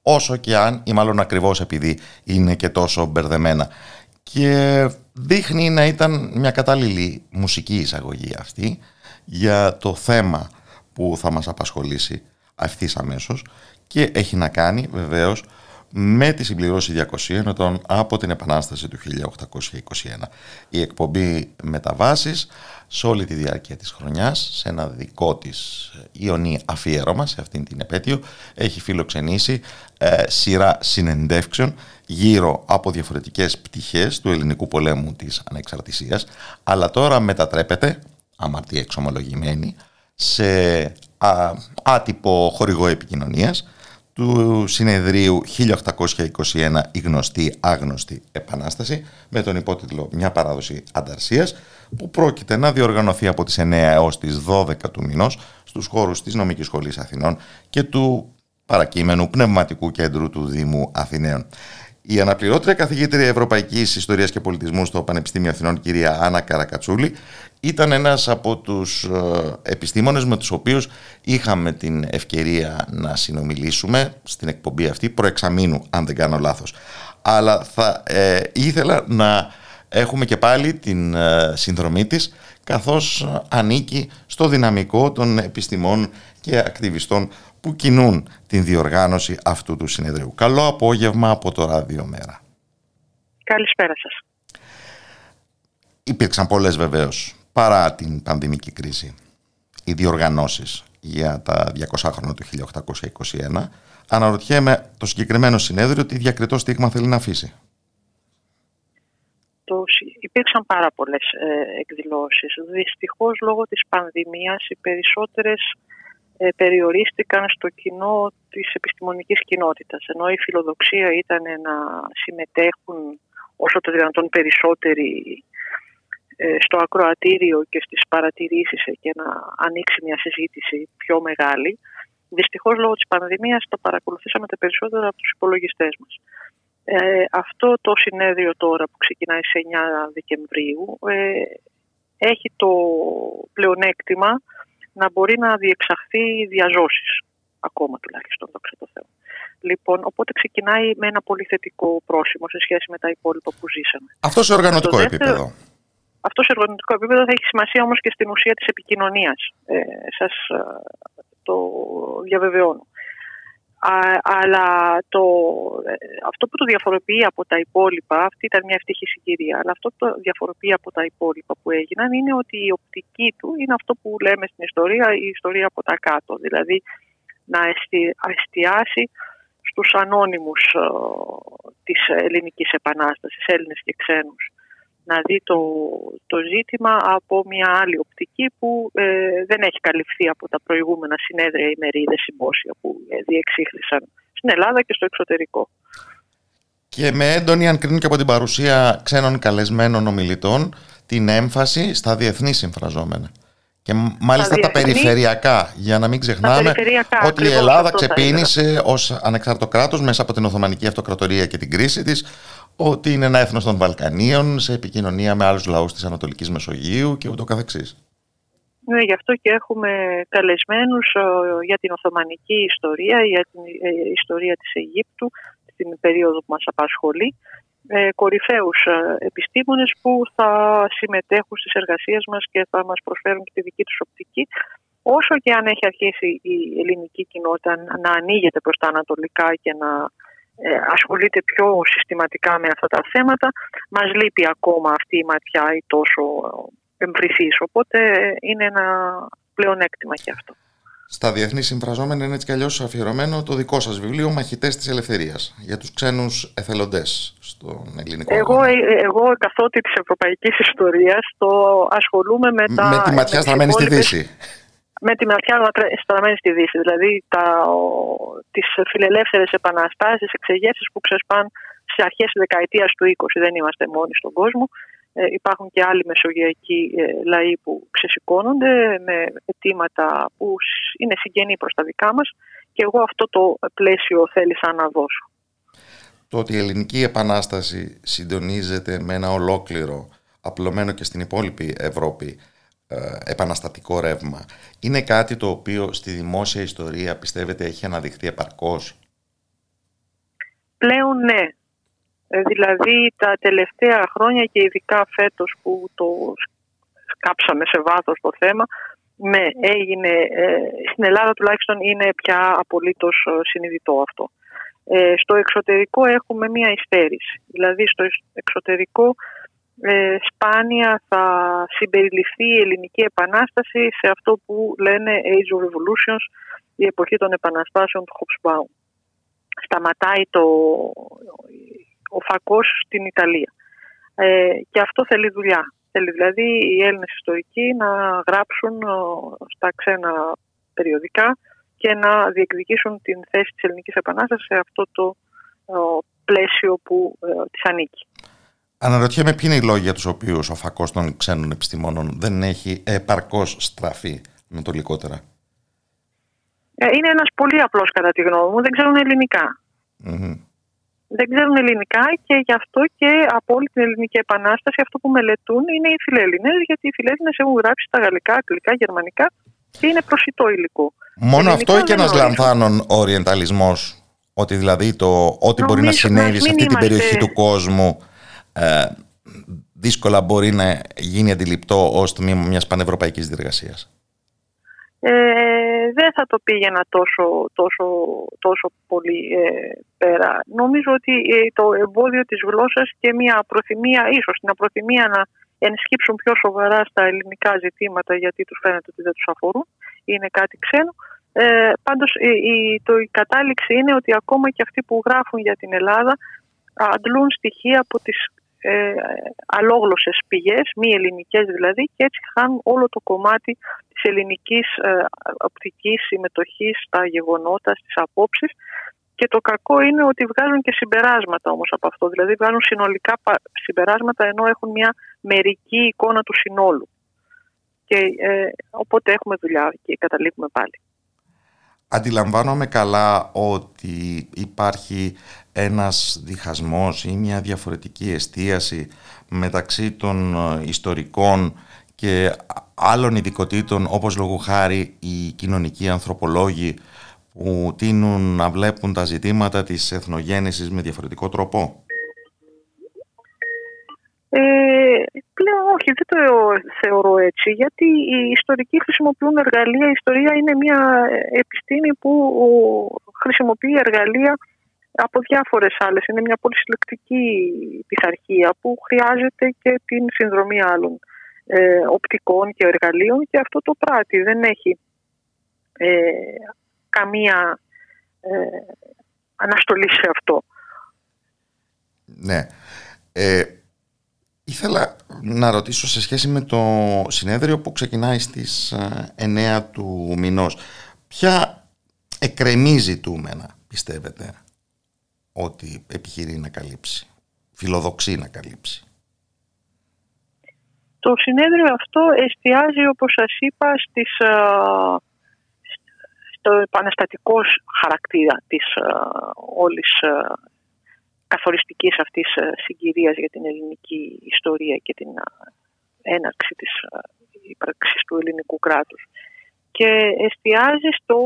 όσο και αν, ή μάλλον ακριβώς επειδή είναι και τόσο μπερδεμένα. Και δείχνει να ήταν μια κατάλληλη μουσική εισαγωγή αυτή για το θέμα που θα μας απασχολήσει αυτής αμέσως και έχει να κάνει βεβαίως με τη συμπληρώση 200 ετών από την Επανάσταση του 1821. Η εκπομπή Μεταβάσεις σε όλη τη διάρκεια της χρονιάς, σε ένα δικό της ιονή αφιέρωμα σε αυτήν την επέτειο, έχει φιλοξενήσει ε, σειρά συνεντεύξεων γύρω από διαφορετικές πτυχές του ελληνικού πολέμου της ανεξαρτησίας, αλλά τώρα μετατρέπεται, αμαρτία εξομολογημένη, σε α, άτυπο χορηγό επικοινωνίας του συνεδρίου 1821 η γνωστή άγνωστη επανάσταση με τον υπότιτλο «Μια παράδοση ανταρσίας» που πρόκειται να διοργανωθεί από τις 9 έως τις 12 του μηνός στους χώρους της Νομικής Σχολής Αθηνών και του παρακείμενου Πνευματικού Κέντρου του Δήμου Αθηναίων. Η αναπληρώτρια καθηγήτρια Ευρωπαϊκής Ιστορίας και Πολιτισμού στο Πανεπιστήμιο Αθηνών, κυρία Άννα Καρακατσούλη, ήταν ένας από τους ε, επιστήμονες με τους οποίους είχαμε την ευκαιρία να συνομιλήσουμε στην εκπομπή αυτή προεξαμήνου, αν δεν κάνω λάθος. Αλλά θα ε, ήθελα να έχουμε και πάλι την ε, συνδρομή της καθώς ανήκει στο δυναμικό των επιστημών και ακτιβιστών που κινούν την διοργάνωση αυτού του συνεδρίου. Καλό απόγευμα από το Ράδιο Μέρα. Καλησπέρα σας. Υπήρξαν πολλές βεβαίως παρά την πανδημική κρίση οι διοργανώσεις για τα 200 χρόνια του 1821 αναρωτιέμαι το συγκεκριμένο συνέδριο τι διακριτό στίγμα θέλει να αφήσει. Το, υπήρξαν πάρα πολλές ε, εκδηλώσεις. Δυστυχώς λόγω της πανδημίας οι περισσότερες ε, περιορίστηκαν στο κοινό της επιστημονικής κοινότητας. Ενώ η φιλοδοξία ήταν να συμμετέχουν όσο το δυνατόν περισσότεροι ε, στο ακροατήριο και στις παρατηρήσεις και να ανοίξει μια συζήτηση πιο μεγάλη. Δυστυχώς λόγω της πανδημίας το παρακολουθήσαμε τα περισσότερα από τους υπολογιστές μας. Ε, αυτό το συνέδριο τώρα που ξεκινάει σε 9 Δεκεμβρίου ε, έχει το πλεονέκτημα να μπορεί να διεξαχθεί διαζώσεις ακόμα τουλάχιστον, δόξα τω Θεώ. Λοιπόν, οπότε ξεκινάει με ένα πολύ θετικό πρόσημο σε σχέση με τα υπόλοιπα που ζήσαμε. Αυτό σε οργανωτικό επίπεδο. Αυτό σε οργανωτικό επίπεδο θα έχει σημασία όμως και στην ουσία της επικοινωνίας. Ε, σας ε, το διαβεβαιώνω. Α, αλλά το, ε, αυτό που το διαφοροποιεί από τα υπόλοιπα, αυτή ήταν μια ευτυχή συγκυρία, αλλά αυτό που το διαφοροποιεί από τα υπόλοιπα που έγιναν είναι ότι η οπτική του είναι αυτό που λέμε στην ιστορία, η ιστορία από τα κάτω. Δηλαδή να εστιάσει στους ανώνυμους ε, της ελληνικής επανάστασης, Έλληνες και ξένους να δει το, το ζήτημα από μια άλλη οπτική που ε, δεν έχει καλυφθεί από τα προηγούμενα συνέδρια ή μερίδες συμπόσια που ε, διεξήχθησαν στην Ελλάδα και στο εξωτερικό. Και με έντονη, αν κρίνουν και από την παρουσία ξένων καλεσμένων ομιλητών, την έμφαση στα διεθνή συμφραζόμενα. Και μάλιστα τα, περιφερειακά, για να μην ξεχνάμε ότι η Ελλάδα ξεπίνησε ως ανεξάρτητο κράτος μέσα από την Οθωμανική Αυτοκρατορία και την κρίση της ότι είναι ένα έθνος των Βαλκανίων σε επικοινωνία με άλλους λαούς της Ανατολικής Μεσογείου και ούτω καθεξής. Ναι, γι' αυτό και έχουμε καλεσμένους ε, για την Οθωμανική ιστορία, για την ε, ιστορία της Αιγύπτου, στην περίοδο που μας απασχολεί, ε, κορυφαίους επιστήμονες που θα συμμετέχουν στις εργασίες μας και θα μας προσφέρουν και τη δική τους οπτική, όσο και αν έχει αρχίσει η ελληνική κοινότητα να ανοίγεται προς τα ανατολικά και να ε, ασχολείται πιο συστηματικά με αυτά τα θέματα. Μας λείπει ακόμα αυτή η ματιά η τόσο εμβρηθής, οπότε είναι ένα πλεονέκτημα και αυτό. Στα διεθνή συμφραζόμενα είναι έτσι κι αλλιώς αφιερωμένο το δικό σας βιβλίο Μαχητές της Ελευθερίας για τους ξένους εθελοντές στον ελληνικό εγώ, ε, εγώ, καθότι τη ευρωπαϊκής ιστορίας, το ασχολούμαι με τα. Με τη ματιά στραμμένη στη Δύση με τη ματιά στραμμένη στη Δύση. Δηλαδή τα, τις φιλελεύθερες επαναστάσεις, εξεγέρσεις που ξεσπάν σε αρχές της δεκαετίας του 20. Δεν είμαστε μόνοι στον κόσμο. Ε, υπάρχουν και άλλοι μεσογειακοί ε, λαοί που ξεσηκώνονται με αιτήματα που είναι συγγενή προς τα δικά μας και εγώ αυτό το πλαίσιο θέλησα να δώσω. το ότι η ελληνική επανάσταση συντονίζεται με ένα ολόκληρο απλωμένο και στην υπόλοιπη Ευρώπη ε, επαναστατικό ρεύμα είναι κάτι το οποίο στη δημόσια ιστορία πιστεύετε έχει αναδειχθεί επαρκώς; Πλέον ναι. Ε, δηλαδή τα τελευταία χρόνια και ειδικά φέτος που το σκάψαμε σε βάθος το θέμα ναι, έγινε, ε, στην Ελλάδα τουλάχιστον είναι πια απολύτως ε, συνειδητό αυτό. Ε, στο εξωτερικό έχουμε μία υστέρηση. Δηλαδή στο εξωτερικό ε, σπάνια θα συμπεριληφθεί η ελληνική επανάσταση σε αυτό που λένε Age of Revolutions, η εποχή των επαναστάσεων του Hobsbawm. Σταματάει το, ο φακός στην Ιταλία. Ε, και αυτό θέλει δουλειά. Θέλει δηλαδή οι Έλληνες ιστορικοί να γράψουν ε, στα ξένα περιοδικά και να διεκδικήσουν την θέση της Ελληνικής Επανάστασης σε αυτό το ε, πλαίσιο που ε, της ανήκει. Αναρωτιέμαι ποιοι είναι οι λόγοι για τους οποίους ο φακός των ξένων επιστημόνων δεν έχει επαρκώς στραφεί με το λιγότερα. Είναι ένας πολύ απλός κατά τη γνώμη μου, δεν ξέρουν δεν ξέρουν ελληνικά και γι' αυτό και από όλη την ελληνική επανάσταση αυτό που μελετούν είναι οι φιλέλληνες, γιατί οι φιλέλληνες έχουν γράψει στα γαλλικά, αγγλικά, γερμανικά και είναι προσιτό υλικό. Μόνο αυτό ή και ένας λανθάνων οριενταλισμός, ότι δηλαδή το ό,τι μπορεί να συνέβη σε αυτή την περιοχή του κόσμου ε, δύσκολα μπορεί να γίνει αντιληπτό ως τμήμα μιας πανευρωπαϊκής διεργασίας. Ε, δεν θα το πήγαινα τόσο, τόσο, τόσο πολύ ε, πέρα. Νομίζω ότι ε, το εμπόδιο της γλώσσας και μια προθυμία, ίσως την απροθυμία να ενσκύψουν πιο σοβαρά στα ελληνικά ζητήματα γιατί τους φαίνεται ότι δεν τους αφορούν, είναι κάτι ξένο. Ε, πάντως η, το, η κατάληξη είναι ότι ακόμα και αυτοί που γράφουν για την Ελλάδα αντλούν στοιχεία από τις ε, αλόγλωσσες πηγές, μη ελληνικές δηλαδή, και έτσι χάνουν όλο το κομμάτι της ελληνικής ε, οπτικής συμμετοχής στα γεγονότα, στις απόψεις και το κακό είναι ότι βγάζουν και συμπεράσματα όμως από αυτό, δηλαδή βγάζουν συνολικά συμπεράσματα ενώ έχουν μια μερική εικόνα του συνόλου. Και ε, οπότε έχουμε δουλειά και καταλήγουμε πάλι. Αντιλαμβάνομαι καλά ότι υπάρχει ένας διχασμός ή μια διαφορετική εστίαση μεταξύ των ε, ιστορικών και άλλων ειδικοτήτων όπως λόγω χάρη οι κοινωνικοί ανθρωπολόγοι που τείνουν να βλέπουν τα ζητήματα της εθνογέννησης με διαφορετικό τρόπο; Ε, πλέον όχι, δεν το θεωρώ έτσι, γιατί οι ιστορικοί χρησιμοποιούν εργαλεία. Η ιστορία είναι μια επιστήμη που χρησιμοποιεί εργαλεία από διάφορες άλλες. Είναι μια πολύ συλλεκτική πειθαρχία που χρειάζεται και την συνδρομή άλλων ε, οπτικών και εργαλείων και αυτό το πράττει. Δεν έχει ε, καμία ε, αναστολή σε αυτό. Ναι. Ε, ήθελα να ρωτήσω σε σχέση με το συνέδριο που ξεκινάει στις 9 του μηνός. Ποια εκρεμή ζητούμενα πιστεύετε ότι επιχειρεί να καλύψει, φιλοδοξεί να καλύψει; Το συνέδριο αυτό εστιάζει, όπως σας είπα, στις, στο επαναστατικός χαρακτήρα της όλης καθοριστικής αυτής συγκυρίας για την ελληνική ιστορία και την έναρξη της ύπαρξης του ελληνικού κράτους. Και εστιάζει στο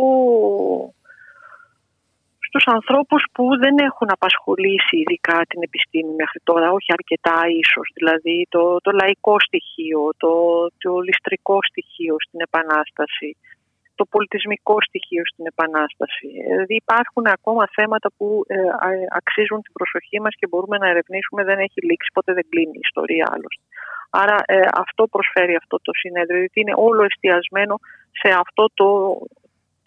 στους ανθρώπους που δεν έχουν απασχολήσει ειδικά την επιστήμη μέχρι τώρα, όχι αρκετά ίσως, δηλαδή το, το λαϊκό στοιχείο, το, το ληστρικό στοιχείο στην Επανάσταση, το πολιτισμικό στοιχείο στην Επανάσταση. Δηλαδή υπάρχουν ακόμα θέματα που ε, αξίζουν την προσοχή μας και μπορούμε να ερευνήσουμε, δεν έχει λήξει, ποτέ δεν κλείνει η ιστορία άλλωστε. Άρα ε, αυτό προσφέρει αυτό το συνέδριο, γιατί είναι όλο εστιασμένο σε αυτό το,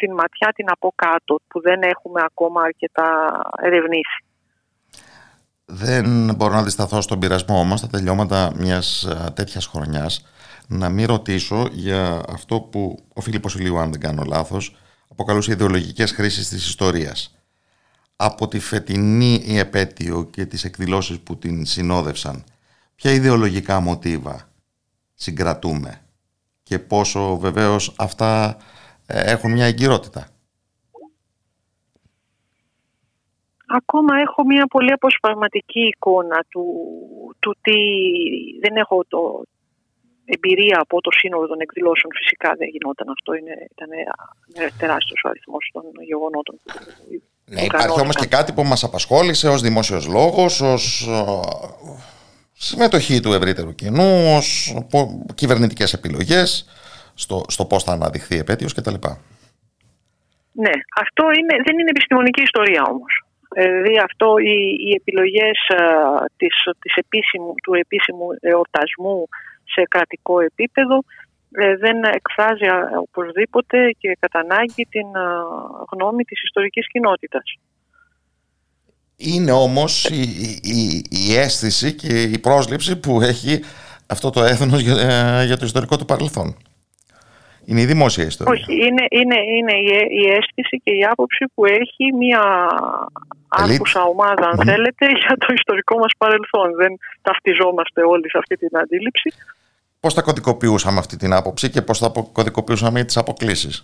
την ματιά την από κάτω που δεν έχουμε ακόμα αρκετά ερευνήσει. Δεν μπορώ να αντισταθώ στον πειρασμό μας στα τελειώματα μιας τέτοιας χρονιάς να μην ρωτήσω για αυτό που ο Φίλιππος Ηλίου, αν δεν κάνω λάθος, αποκαλούσε ιδεολογικές χρήσεις της ιστορίας. Από τη φετινή η επέτειο και τις εκδηλώσεις που την συνόδευσαν, ποια ιδεολογικά μοτίβα συγκρατούμε και πόσο βεβαίως αυτά ε, έχουν μια εγκυρότητα; ακόμα έχω μια πολύ αποσπασματική εικόνα του, του τι δεν έχω το, εμπειρία από το σύνολο των εκδηλώσεων. Φυσικά δεν γινόταν αυτό, είναι, ήταν τεράστιος ο αριθμός των γεγονότων. Ναι, υπάρχει όμως και κάτι που μας απασχόλησε ως δημόσιος λόγος, ως συμμετοχή του ευρύτερου κοινού, ως κυβερνητικές επιλογές στο, στο πώς θα αναδειχθεί επέτειος κτλ. Ναι, αυτό είναι, δεν είναι επιστημονική ιστορία όμως. Δηλαδή αυτό οι, οι επιλογές της, της επίσημου, του επίσημου εορτασμού σε κρατικό επίπεδο ε, δεν εκφράζει οπωσδήποτε και κατά ανάγκη την γνώμη της ιστορικής κοινότητας. Είναι όμως η, η, η αίσθηση και η πρόσληψη που έχει αυτό το έθνος για, ε, για το ιστορικό του παρελθόν. Είναι η δημόσια ιστορία. Όχι, είναι, είναι, είναι η, αίσθηση και η άποψη που έχει μια άκουσα ομάδα, αν θέλετε, για το ιστορικό μας παρελθόν. Δεν ταυτιζόμαστε όλοι σε αυτή την αντίληψη. Πώς θα κωδικοποιούσαμε αυτή την άποψη και πώς θα κωδικοποιούσαμε τις αποκλήσεις.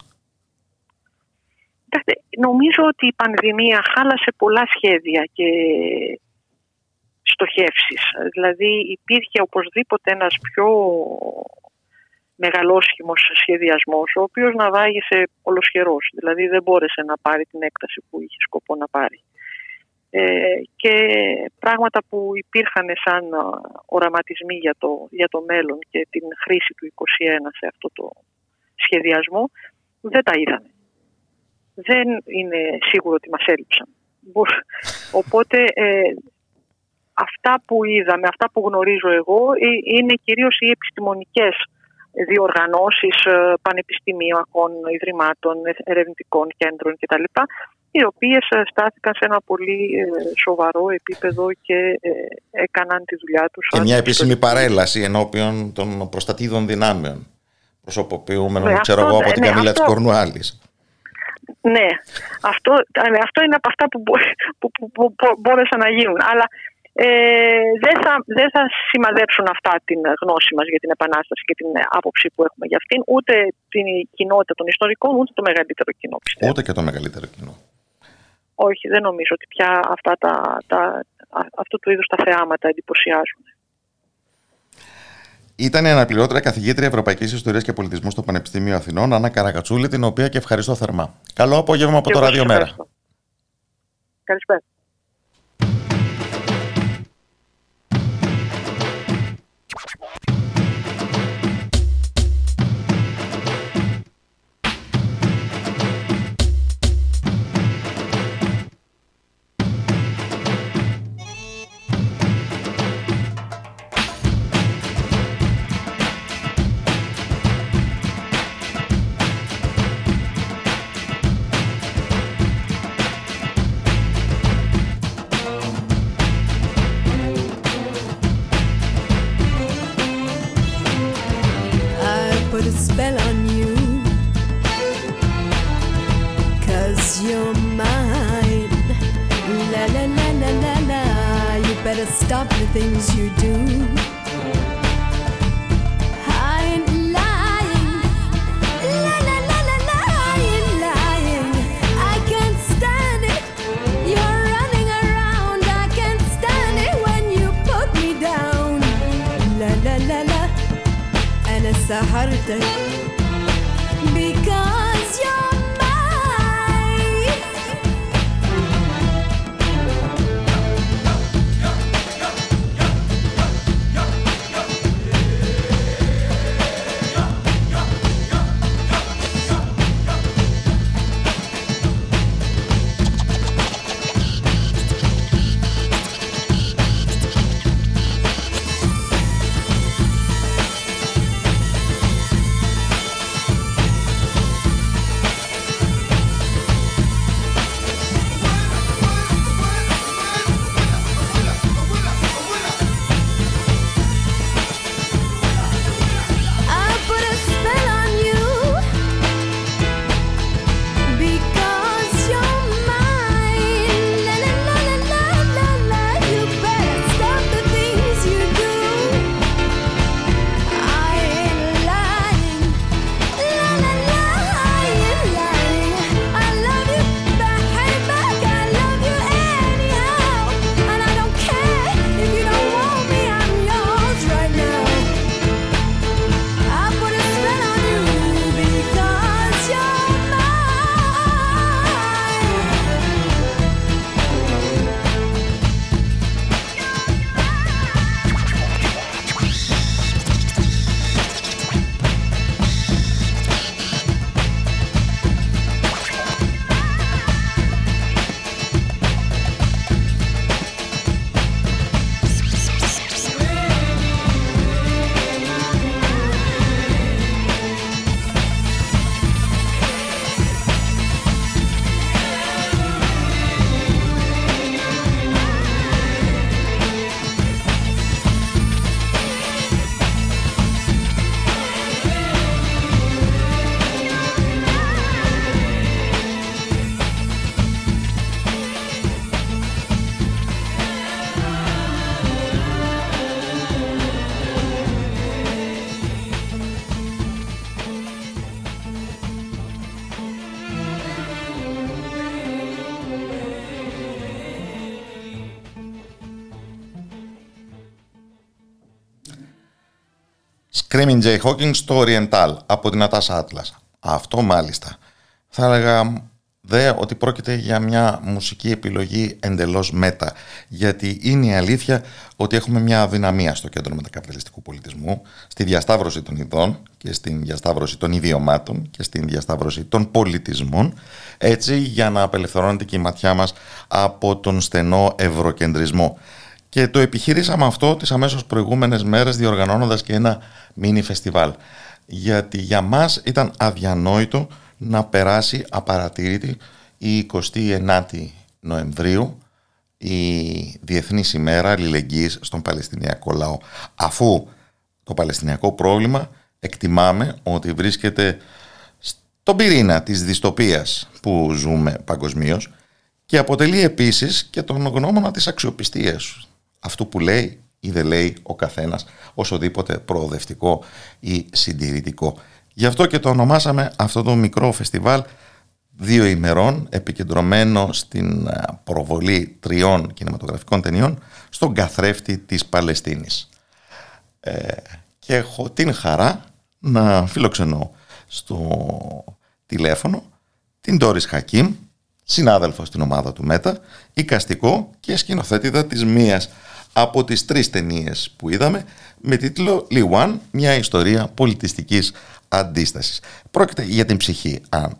Νομίζω ότι η πανδημία χάλασε πολλά σχέδια και στοχεύσεις. Δηλαδή υπήρχε οπωσδήποτε ένας πιο μεγαλόσχημος σχεδιασμός, ο οποίος να βάγισε ολοσχερός. Δηλαδή δεν μπόρεσε να πάρει την έκταση που είχε σκοπό να πάρει. Ε, και πράγματα που υπήρχαν σαν οραματισμοί για το, για το μέλλον και την χρήση του 2021 σε αυτό το σχεδιασμό δεν τα είδαμε. Δεν είναι σίγουρο ότι μας έλειψαν. Οπότε ε, αυτά που είδαμε, αυτά που γνωρίζω εγώ ε, είναι κυρίως οι επιστημονικές διοργανώσεις ε, πανεπιστημίων, ιδρυμάτων, ερευνητικών κέντρων κτλ οι οποίες ε, στάθηκαν σε ένα πολύ ε, σοβαρό επίπεδο και έκαναν τη δουλειά τους. Και μια επίσημη παρέλαση ενώπιον των προστατήδων δυνάμεων, προσωποποιούμενων, ναι, ξέρω εγώ, από την ναι, Καμίλα αυτό... της Κορνουάλης. Ναι, αυτό, αυτό είναι από αυτά που, που, που, που μπόρεσαν να γίνουν. Αλλά ε, δεν, θα, δεν θα σημαδέψουν αυτά την γνώση μας για την Επανάσταση και την άποψη που έχουμε για αυτήν, ούτε την κοινότητα των ιστορικών, ούτε το μεγαλύτερο κοινό. Πιστεύω. Ούτε και το μεγαλύτερο κοινό. Όχι, δεν νομίζω ότι πια αυτά τα, τα, αυτού του είδους τα θεάματα εντυπωσιάζουν. Ήταν η αναπληρώτρια καθηγήτρια Ευρωπαϊκής Ιστορίας και Πολιτισμού στο Πανεπιστήμιο Αθηνών, Ανна Καρακατσούλη, την οποία και ευχαριστώ θερμά. Καλό απόγευμα από το Ραδιομέρα. Καλησπέρα. stop the things you do. Screaming Jay Hawking στο Oriental από την Ατάσα Atlas. Αυτό μάλιστα. Θα έλεγα δε ότι πρόκειται για μια μουσική επιλογή εντελώς μέτα γιατί είναι η αλήθεια ότι έχουμε μια αδυναμία στο κέντρο μετακαπιταλιστικού πολιτισμού στη διασταύρωση των ειδών και στην διασταύρωση των ιδιωμάτων και στην διασταύρωση των πολιτισμών έτσι για να απελευθερώνεται και η ματιά μας από τον στενό ευρωκεντρισμό και το επιχειρήσαμε αυτό τις αμέσως προηγούμενες μέρες διοργανώνοντας και ένα μίνι φεστιβάλ γιατί για μας ήταν αδιανόητο να περάσει απαρατήρητη η 29η Νοεμβρίου η Διεθνής ημέρα αλληλεγγύης στον Παλαιστινιακό λαό. Αφού το Παλαιστινιακό πρόβλημα εκτιμάμε ότι βρίσκεται στον πυρήνα της δυστοπίας που ζούμε παγκοσμίως και αποτελεί επίσης και τον γνώμονα της αξιοπιστίας αυτού που λέει ή δεν λέει ο καθένας όσοδήποτε προοδευτικό ή συντηρητικό. Γι' αυτό και το ονομάσαμε αυτό το μικρό φεστιβάλ δύο ημερών επικεντρωμένο στην ε, προβολή τριών κινηματογραφικών ταινιών στον καθρέφτη της Παλαιστίνης. Ε, και έχω την χαρά να φιλοξενώ στο τηλέφωνο την Τόρις Χακίμ, συνάδελφος στην ομάδα του ΜΕΤΑ, οικαστικό και σκηνοθέτηδα της μίας από τις τρεις ταινίες που είδαμε με τίτλο «Λιουάν, μια ιστορία πολιτιστικής αντίστασης». Πρόκειται για την ψυχή, αν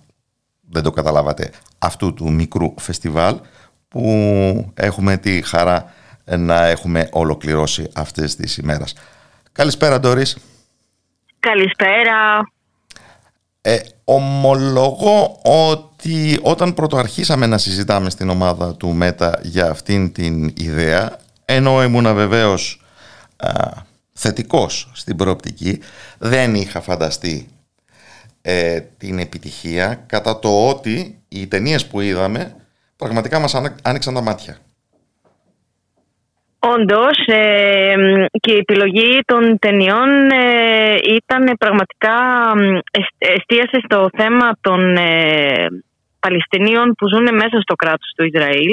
δεν το καταλάβατε, αυτού του μικρού φεστιβάλ που έχουμε τη χαρά να έχουμε ολοκληρώσει αυτές τις ημέρες. Καλησπέρα Ντόρις. Καλησπέρα. Ε, ομολογώ ότι όταν πρωτοαρχίσαμε να συζητάμε στην ομάδα του ΜΕΤΑ για αυτήν την ιδέα ενώ ήμουν βεβαίως α, θετικός στην προοπτική, δεν είχα φανταστεί ε, την επιτυχία κατά το ότι οι ταινίες που είδαμε πραγματικά μας άνοιξαν τα μάτια. Όντως ε, και η επιλογή των ταινιών ε, ήταν πραγματικά εστίασε στο θέμα των ε, Παλαιστινίων που ζουν μέσα στο κράτος του Ισραήλ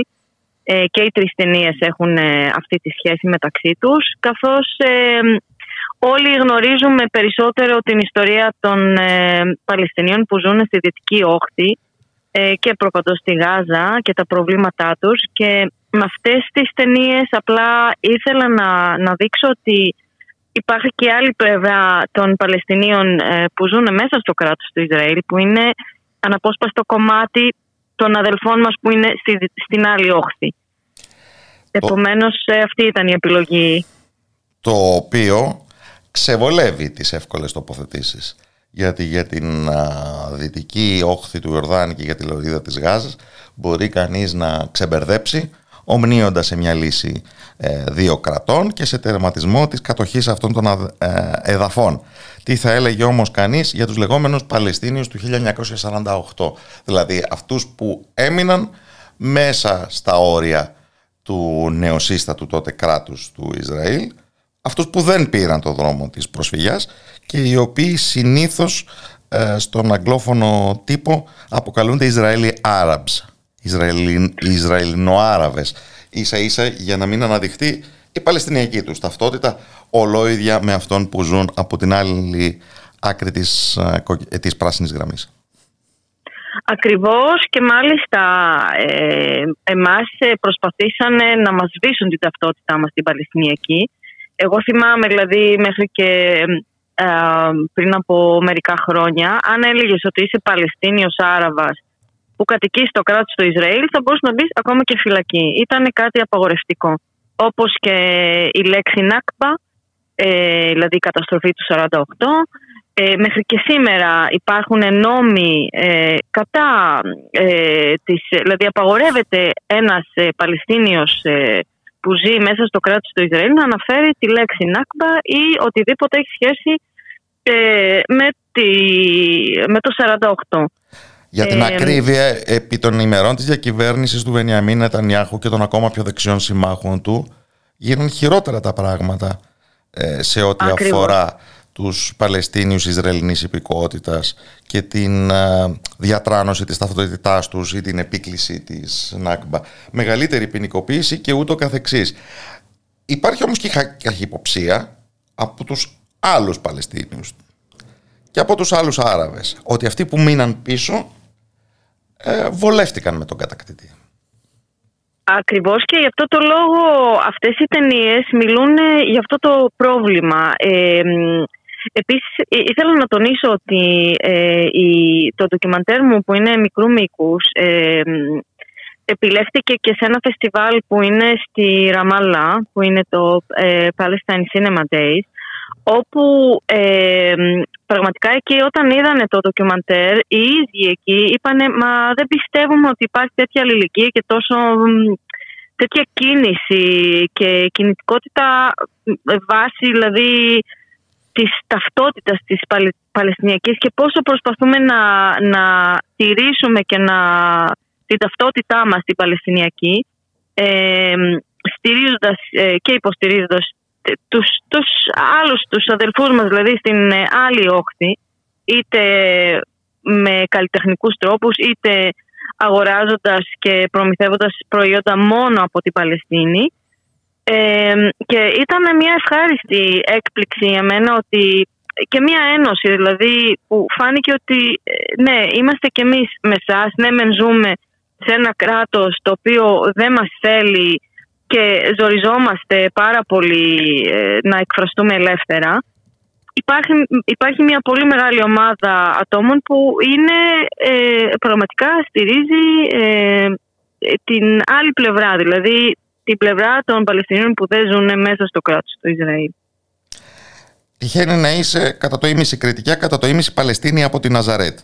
ε, και οι τρεις ταινίε έχουν ε, αυτή τη σχέση μεταξύ τους καθώς ε, όλοι γνωρίζουμε περισσότερο την ιστορία των Παλαιστινίων που ζουν στη Δυτική Όχθη και προπαντό στη Γάζα και τα προβλήματά τους. Και με αυτές τις ταινίες απλά ήθελα να, να δείξω ότι υπάρχει και άλλη πλευρά των Παλαιστινίων που ζουν μέσα στο κράτος του Ισραήλ που είναι αναπόσπαστο κομμάτι των αδελφών μας που είναι στη, στην άλλη όχθη. Επομένως ε, αυτή ήταν η επιλογή. Το οποίο ξεβολεύει τις εύκολες τοποθετήσεις. Γιατί για την δυτική όχθη του Ιορδάνη και για τη λωρίδα της Γάζας μπορεί κανείς να ξεμπερδέψει ομνίοντας σε μια λύση ε, δύο κρατών και σε τερματισμό της κατοχής αυτών των ε, εδαφών. Τι θα έλεγε όμως κανείς για τους λεγόμενους Παλαιστίνιους του 1948, δηλαδή αυτούς που έμειναν μέσα στα όρια του νεοσύστατου τότε κράτους του Ισραήλ, αυτούς που δεν πήραν το δρόμο της προσφυγιάς και οι οποίοι συνήθως ε, στον αγγλόφωνο τύπο αποκαλούνται Ισραήλοι Άραβs, Ισραηλινοάραβες, ίσα ίσα για να μην αναδειχθεί η Παλαιστινιακή τους ταυτότητα ολόιδια με αυτόν που ζουν από την άλλη άκρη της, ε, της πράσινης γραμμής. Ακριβώς και μάλιστα ε, εμάς ε, προσπαθήσανε να μας σβήσουν την ταυτότητά μας στην Παλαιστινιακή. Εγώ θυμάμαι δηλαδή μέχρι και ε, πριν από μερικά χρόνια αν έλεγες ότι είσαι Παλαιστίνιος Άραβας που κατοικεί στο κράτος του Ισραήλ θα μπορούσε να μπεις ακόμα και φυλακή. Ήταν κάτι απαγορευτικό. Όπως και η λέξη Νάκπα, ε, δηλαδή η καταστροφή του 48, ε, μέχρι και σήμερα υπάρχουν νόμοι ε, κατά ε, της, δηλαδή απαγορεύεται ένας ε, Παλαιστίνιος ε, που ζει μέσα στο κράτος του Ισραήλ να αναφέρει τη λέξη Νάκμπα ή οτιδήποτε έχει σχέση με, τη, με το 48. Για την ακρίβεια, επί των ημερών της διακυβέρνησης του Βενιαμίν Νετανιάχου και των ακόμα πιο δεξιών συμμάχων του, γίνουν χειρότερα τα πράγματα σε ό,τι αφορά τους Παλαιστίνιους Ισραηλινής υπηκότητας και την διατράνωση της ταυτότητάς τους ή την επίκληση της ΝΑΚΜΠΑ. Μεγαλύτερη ποινικοποίηση και ούτω καθεξής. Υπάρχει όμως και καχυποψία από τους άλλους Παλαιστίνιους και από τους άλλους Άραβες ότι αυτοί που μείναν πίσω ε, βολεύτηκαν με τον κατακτητή. Ακριβώς και γι' αυτό το λόγο αυτές οι ταινίες μιλούν για αυτό το πρόβλημα. Ε, επίσης ήθελα να τονίσω ότι ε, η, το ντοκιμαντέρ μου που είναι μικρού μήκους ε, επιλέχθηκε και σε ένα φεστιβάλ που είναι στη Ραμάλα που είναι το ε, Palestine Cinema Days όπου ε, πραγματικά εκεί όταν είδανε το ντοκιμαντέρ οι ίδιοι εκεί είπανε μα δεν πιστεύουμε ότι υπάρχει τέτοια αλληλεγγύη και τόσο τέτοια κίνηση και κινητικότητα βάση δηλαδή της ταυτότητας της Παλαιστινιακής και πόσο προσπαθούμε να, να τηρήσουμε και να την ταυτότητά μας την Παλαιστινιακή ε, στηρίζοντας ε, και υποστηρίζοντας τους, τους άλλους τους αδελφούς μας δηλαδή στην ε, άλλη όχθη είτε με καλλιτεχνικούς τρόπους είτε αγοράζοντας και προμηθεύοντας προϊόντα μόνο από την Παλαιστίνη ε, και ήταν μια ευχάριστη έκπληξη για μένα ότι και μια ένωση δηλαδή που φάνηκε ότι ε, ναι είμαστε κι εμείς με εσάς, ναι μεν ζούμε σε ένα κράτος το οποίο δεν μας θέλει και ζοριζόμαστε πάρα πολύ ε, να εκφραστούμε ελεύθερα. Υπάρχει, υπάρχει μια πολύ μεγάλη ομάδα ατόμων που είναι ε, πραγματικά στηρίζει ε, την άλλη πλευρά, δηλαδή την πλευρά των Παλαιστινίων που δεν ζουν μέσα στο κράτος του Ισραήλ. Τυχαίνει να είσαι κατά το ίμιση κριτικιά, κατά το ίμιση Παλαιστίνη από την Ναζαρέτ.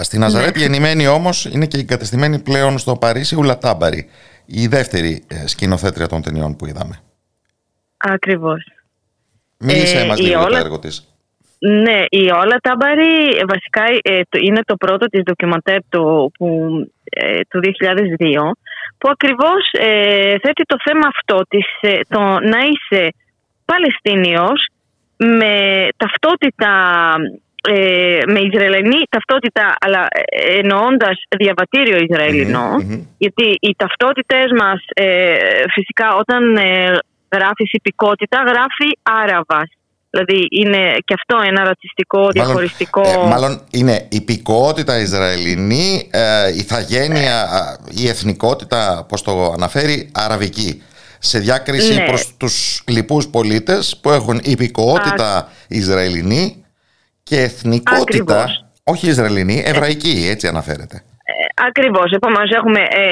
Στην Ναζαρέτ ναι. γεννημένη όμως είναι και εγκατεστημένη πλέον στο Παρίσι Ουλατάμπαρη η δεύτερη ε, σκηνοθέτρια των ταινιών που είδαμε. Ακριβώς. Μίλησε ε, μας λίγο όλα... το έργο της. Ναι, η Όλα Τάμπαρη βασικά ε, είναι το πρώτο της ντοκιμαντέρ του, που, ε, του 2002 που ακριβώς ε, θέτει το θέμα αυτό της, το να είσαι Παλαιστίνιος με ταυτότητα ε, με Ισραηλινή ταυτότητα, αλλά ε, εννοώντας διαβατήριο γιατί οι ταυτότητες μας ε, φυσικά όταν ε, γράφεις υπηκότητα, γράφει Άραβας. Δηλαδή είναι και αυτό ένα ρατσιστικό, διαχωριστικό. Μάλλον, μάλλον είναι υπηκότητα Ισραηλινή, η ηθαγένεια, η εθνικότητα, πώς το αναφέρει, αραβική. Σε διάκριση ναι. προς τους λοιπούς πολίτες που έχουν υπηκότητα Ισραηλινή και εθνικότητα, Ακριβώς. όχι Ισραηλινή, εβραϊκή, έτσι αναφέρεται. Ε, Ακριβώς. Επομένως, έχουμε ε,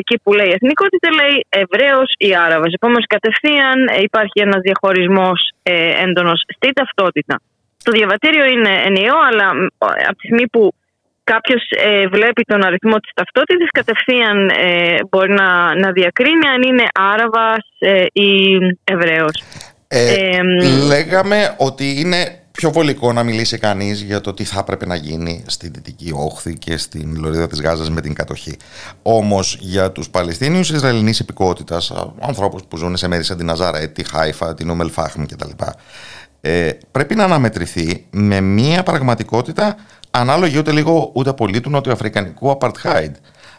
εκεί που λέει εθνικότητα, λέει Εβραίος ή Άραβα. Επομένως, κατευθείαν υπάρχει ένας διαχωρισμός ε, έντονος στη ταυτότητα. Το διαβατήριο είναι ενιαίο, αλλά από τη στιγμή που κάποιος ε, βλέπει τον αριθμό της ταυτότητας, κατευθείαν ε, μπορεί να, να διακρίνει αν είναι Άραβας ε, ή Εβραίος. λέγαμε ότι είναι πιο βολικό να μιλήσει κανείς για το τι θα έπρεπε να γίνει στη Δυτική Όχθη και στην Λωρίδα της Γάζας με την κατοχή. Όμως για τους Παλαιστίνιους Ισραηλινής υπηκότητας, ανθρώπους που ζουν σε μέρη σαν την Αζάρα, τη Χάιφα, την Ούμελ Φάχμ κτλ. Ε, πρέπει να αναμετρηθεί με μια πραγματικότητα ανάλογη ούτε λίγο ούτε πολύ του νοτιοαφρικανικού apartheid.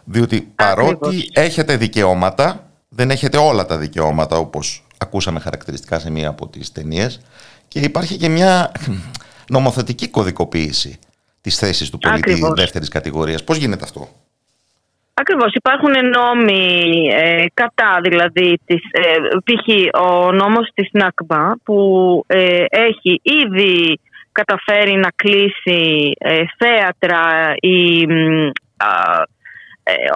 Διότι παρότι έχετε δικαιώματα, δεν έχετε όλα τα δικαιώματα όπως ακούσαμε χαρακτηριστικά σε μία από τις ταινίες και υπάρχει και μια νομοθετική κωδικοποίηση της θέσης του πολίτη δεύτερη δεύτερης κατηγορίας. Πώς γίνεται αυτό; Ακριβώς. Υπάρχουν νόμοι ε, κατά δηλαδή της, ε, π.χ. ο νόμος της ΝΑΚΜΑ που ε, έχει ήδη καταφέρει να κλείσει ε, θέατρα ή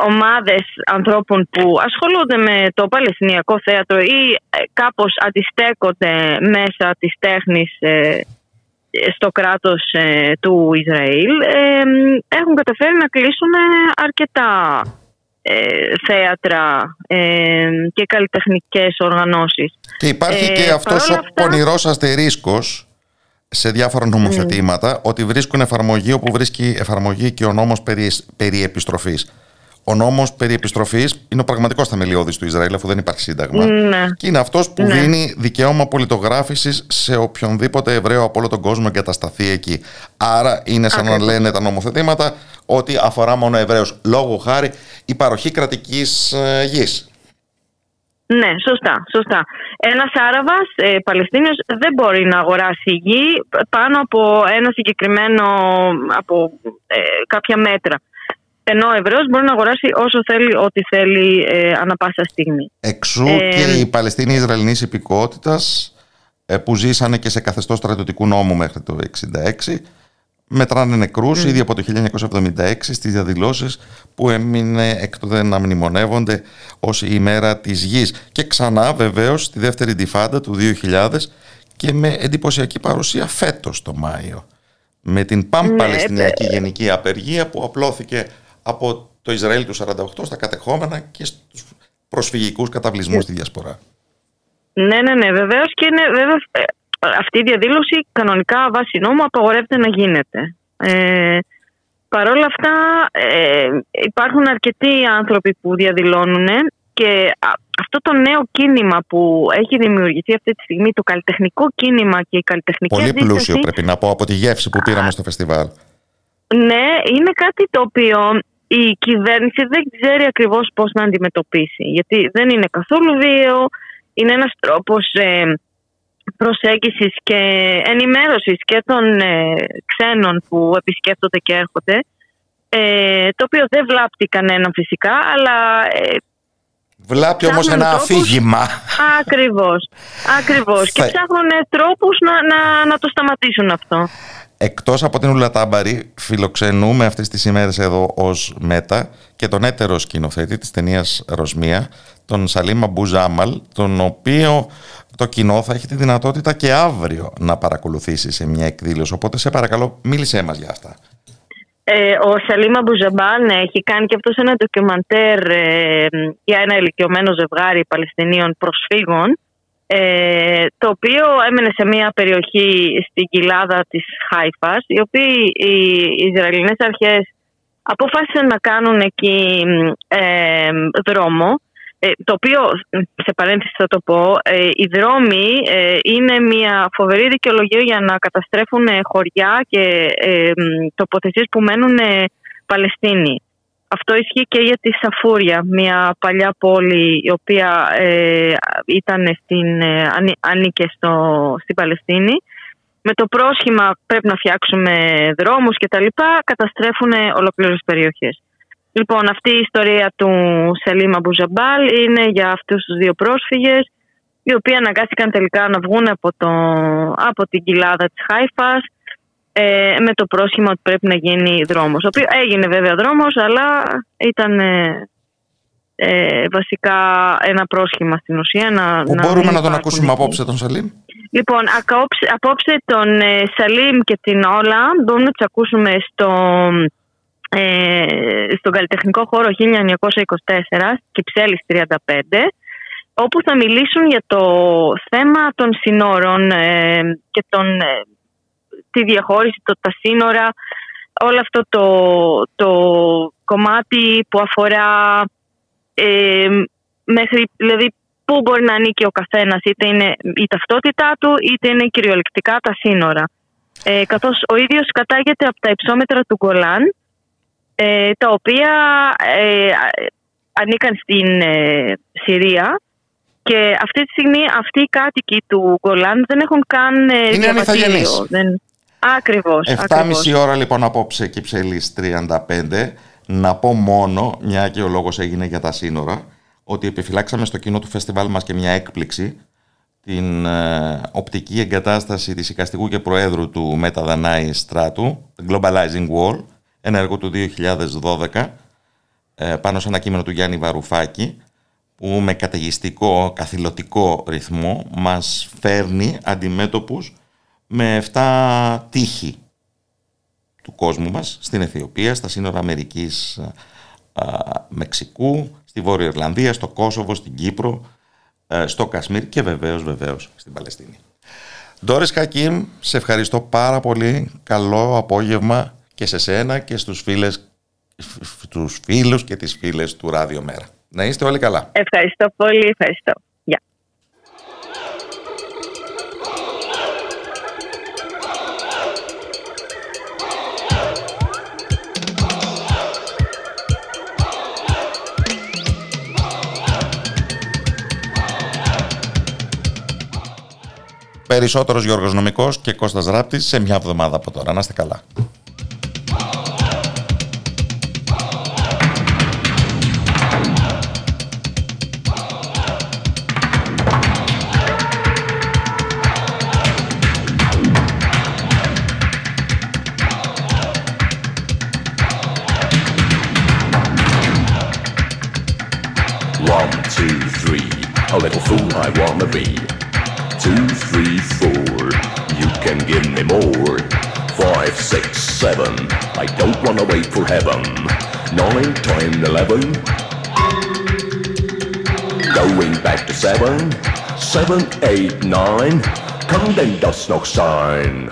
ομάδες ανθρώπων που ασχολούνται με το Παλαιστινιακό θέατρο ή κάπως αντιστέκονται μέσα της τέχνης στο κράτος του Ισραήλ έχουν καταφέρει να κλείσουν αρκετά θέατρα και καλλιτεχνικές οργανώσεις. Και υπάρχει και αυτός ο πονηρός αστερίσκος σε διάφορα νομοθετήματα ότι βρίσκουν εφαρμογή όπου βρίσκει εφαρμογή και ο νόμος περί, περί επιστροφής. Ο νόμος περί επιστροφής είναι ο πραγματικός θεμελιώδης του Ισραήλ, αφού δεν υπάρχει σύνταγμα. Ναι. Και είναι αυτός που ναι. δίνει δικαίωμα πολιτογράφησης σε οποιονδήποτε Εβραίο από όλο τον κόσμο εγκατασταθεί εκεί. Άρα είναι σαν να λένε τα νομοθετήματα ότι αφορά μόνο Εβραίους. Λόγω χάρη η παροχή κρατικής ε, γης. Ναι, σωστά. σωστά. Ένας Άραβας ε, Παλαιστίνιος δεν μπορεί να αγοράσει γη πάνω από ένα συγκεκριμένο από ε, κάποια μέτρα. Ενώ ο Εβραίος μπορεί να αγοράσει όσο θέλει, ό,τι θέλει ε, ανα πάσα στιγμή. Εξού ε, και οι Παλαιστίνοι Ισραηλινής υπηκότητας ε, που ζήσανε και σε καθεστώς στρατιωτικού νόμου μέχρι το 1966 μετράνε νεκρούς mm. ήδη από το 1976 στις διαδηλώσεις που έμεινε έκτοτε να μνημονεύονται ως η ημέρα της γης και ξανά βεβαίως στη δεύτερη τυφάντα του 2000 και με εντυπωσιακή παρουσία φέτος το Μάιο με την Παλαιστινιακή ναι, Γενική Απεργία που απλώθηκε από το Ισραήλ του 48 στα κατεχόμενα και στους προσφυγικούς καταβλισμούς στη Διασπορά. Ναι, ναι, ναι, βεβαίως και είναι βέβαια ε, αυτή η διαδήλωση κανονικά βάσει νόμου απαγορεύεται να γίνεται. Ε, Παρ' όλα αυτά ε, υπάρχουν αρκετοί άνθρωποι που διαδηλώνουν και αυτό το νέο κίνημα που έχει δημιουργηθεί αυτή τη στιγμή, το καλλιτεχνικό κίνημα και η καλλιτεχνική Πολύ πλούσιο πρέπει να πω από τη γεύση που πήραμε στο φεστιβάλ. Ναι, είναι κάτι το οποίο η κυβέρνηση δεν ξέρει ακριβώς πώς να αντιμετωπίσει. Γιατί δεν είναι καθόλου βίαιο, είναι ένας τρόπος ε, προσέγγισης και ενημέρωσης και των ε, ξένων που επισκέπτονται και έρχονται ε, το οποίο δεν βλάπτει κανέναν φυσικά αλλά ε, Βλάπτει όμως ένα τρόπους... αφήγημα. Ακριβώς, ακριβώς. Και ψάχνουν τρόπους να, να, να το σταματήσουν αυτό. Εκτός από την Ουλατάμπαρη φιλοξενούμε αυτές τις ημέρες εδώ ως ΜΕΤΑ και τον έτερο σκηνοθέτη της ταινίας Ροσμία, τον Σαλίμα Μπουζάμαλ, τον οποίο το κοινό θα έχει τη δυνατότητα και αύριο να παρακολουθήσει σε μια εκδήλωση. Οπότε σε παρακαλώ μίλησέ μας για αυτά. Ε, ο Σαλίμα Μπουζαμπάν ναι, έχει κάνει και αυτός ένα ντοκιμαντέρ ε, για ένα ηλικιωμένο ζευγάρι Παλαιστινίων προσφύγων ε, το οποίο έμενε σε μια περιοχή στην κοιλάδα της Χάιφας οι οποίοι οι Ισραηλινές αρχές αποφάσισαν να κάνουν εκεί ε, δρόμο ε, το οποίο, σε παρένθεση θα το πω, ε, οι δρόμοι ε, είναι μια φοβερή δικαιολογία για να καταστρέφουν χωριά και ε, τοποθεσίες που μένουν Παλαιστίνοι. Αυτό ισχύει και για τη Σαφούρια, μια παλιά πόλη η οποία ήταν στην, ανήκε στο, στην Παλαιστίνη. Με το πρόσχημα πρέπει να φτιάξουμε δρόμους και τα λοιπά, καταστρέφουν ολοκλήρες περιοχές. Λοιπόν, αυτή η ιστορία του Σελίμα Μπουζαμπάλ είναι για αυτούς τους δύο πρόσφυγες οι οποίοι αναγκάστηκαν τελικά να βγουν από, το, από την κοιλάδα της Χάιφας ε, με το πρόσχημα ότι πρέπει να γίνει δρόμος. Ο οποίος έγινε βέβαια δρόμος, αλλά ήταν ε, ε βασικά ένα πρόσχημα στην ουσία. Να, Που να μπορούμε να τον ακούσουμε απόψε τον Σαλίμ; Λοιπόν, απόψε τον ε, Σαλίμ και την Όλα μπορούμε να τους ακούσουμε στο ε, στον καλλιτεχνικό χώρο 1924 Κυψέλης 35 όπου θα μιλήσουν για το θέμα των συνόρων ε, και τον, ε, τη διαχώρηση, το, τα σύνορα, όλο αυτό το, το κομμάτι που αφορά ε, μέχρι, δηλαδή πού μπορεί να ανήκει ο καθένας, είτε είναι η ταυτότητά του, είτε είναι κυριολεκτικά τα σύνορα. Ε, καθώς ο ίδιος κατάγεται από τα υψόμετρα του Γκολάν, ε, τα οποία ε, ανήκαν στην ε, Συρία και αυτή τη στιγμή αυτοί οι κάτοικοι του Γκολάν δεν έχουν καν ε, Είναι ανηθαγενείς. Δεν... Ακριβώς. 7,5 ώρα λοιπόν απόψε και ψελής 35. Να πω μόνο, μια και ο λόγος έγινε για τα σύνορα, ότι επιφυλάξαμε στο κοινό του φεστιβάλ μας και μια έκπληξη την ε, οπτική εγκατάσταση της οικαστικού και προέδρου του Μεταδανάη Στράτου, Globalizing Wall, ένα έργο του 2012 ε, πάνω σε ένα κείμενο του Γιάννη Βαρουφάκη που με καταιγιστικό, καθηλωτικό ρυθμό μας φέρνει αντιμέτωπους με 7 τείχη του κόσμου μας στην Αιθιοπία, στα σύνορα Αμερικής Μεξικού, στη Βόρεια Ιρλανδία, στο Κόσοβο, στην Κύπρο, ε, στο Κασμίρ και βεβαίως, βεβαίως στην Παλαιστίνη. Ντόρις Χακίμ, σε ευχαριστώ πάρα πολύ. Καλό απόγευμα και σε σένα και στους, φίλες, στους φίλους και τις φίλες του Ράδιο Μέρα. Να είστε όλοι καλά. Ευχαριστώ πολύ, ευχαριστώ. Περισσότερος Γιώργος Νομικός και Κώστας Ράπτης σε μια εβδομάδα από τώρα. Να είστε καλά. Heaven. eleven, going back to seven. Seven, eight, nine, come then dust no sign.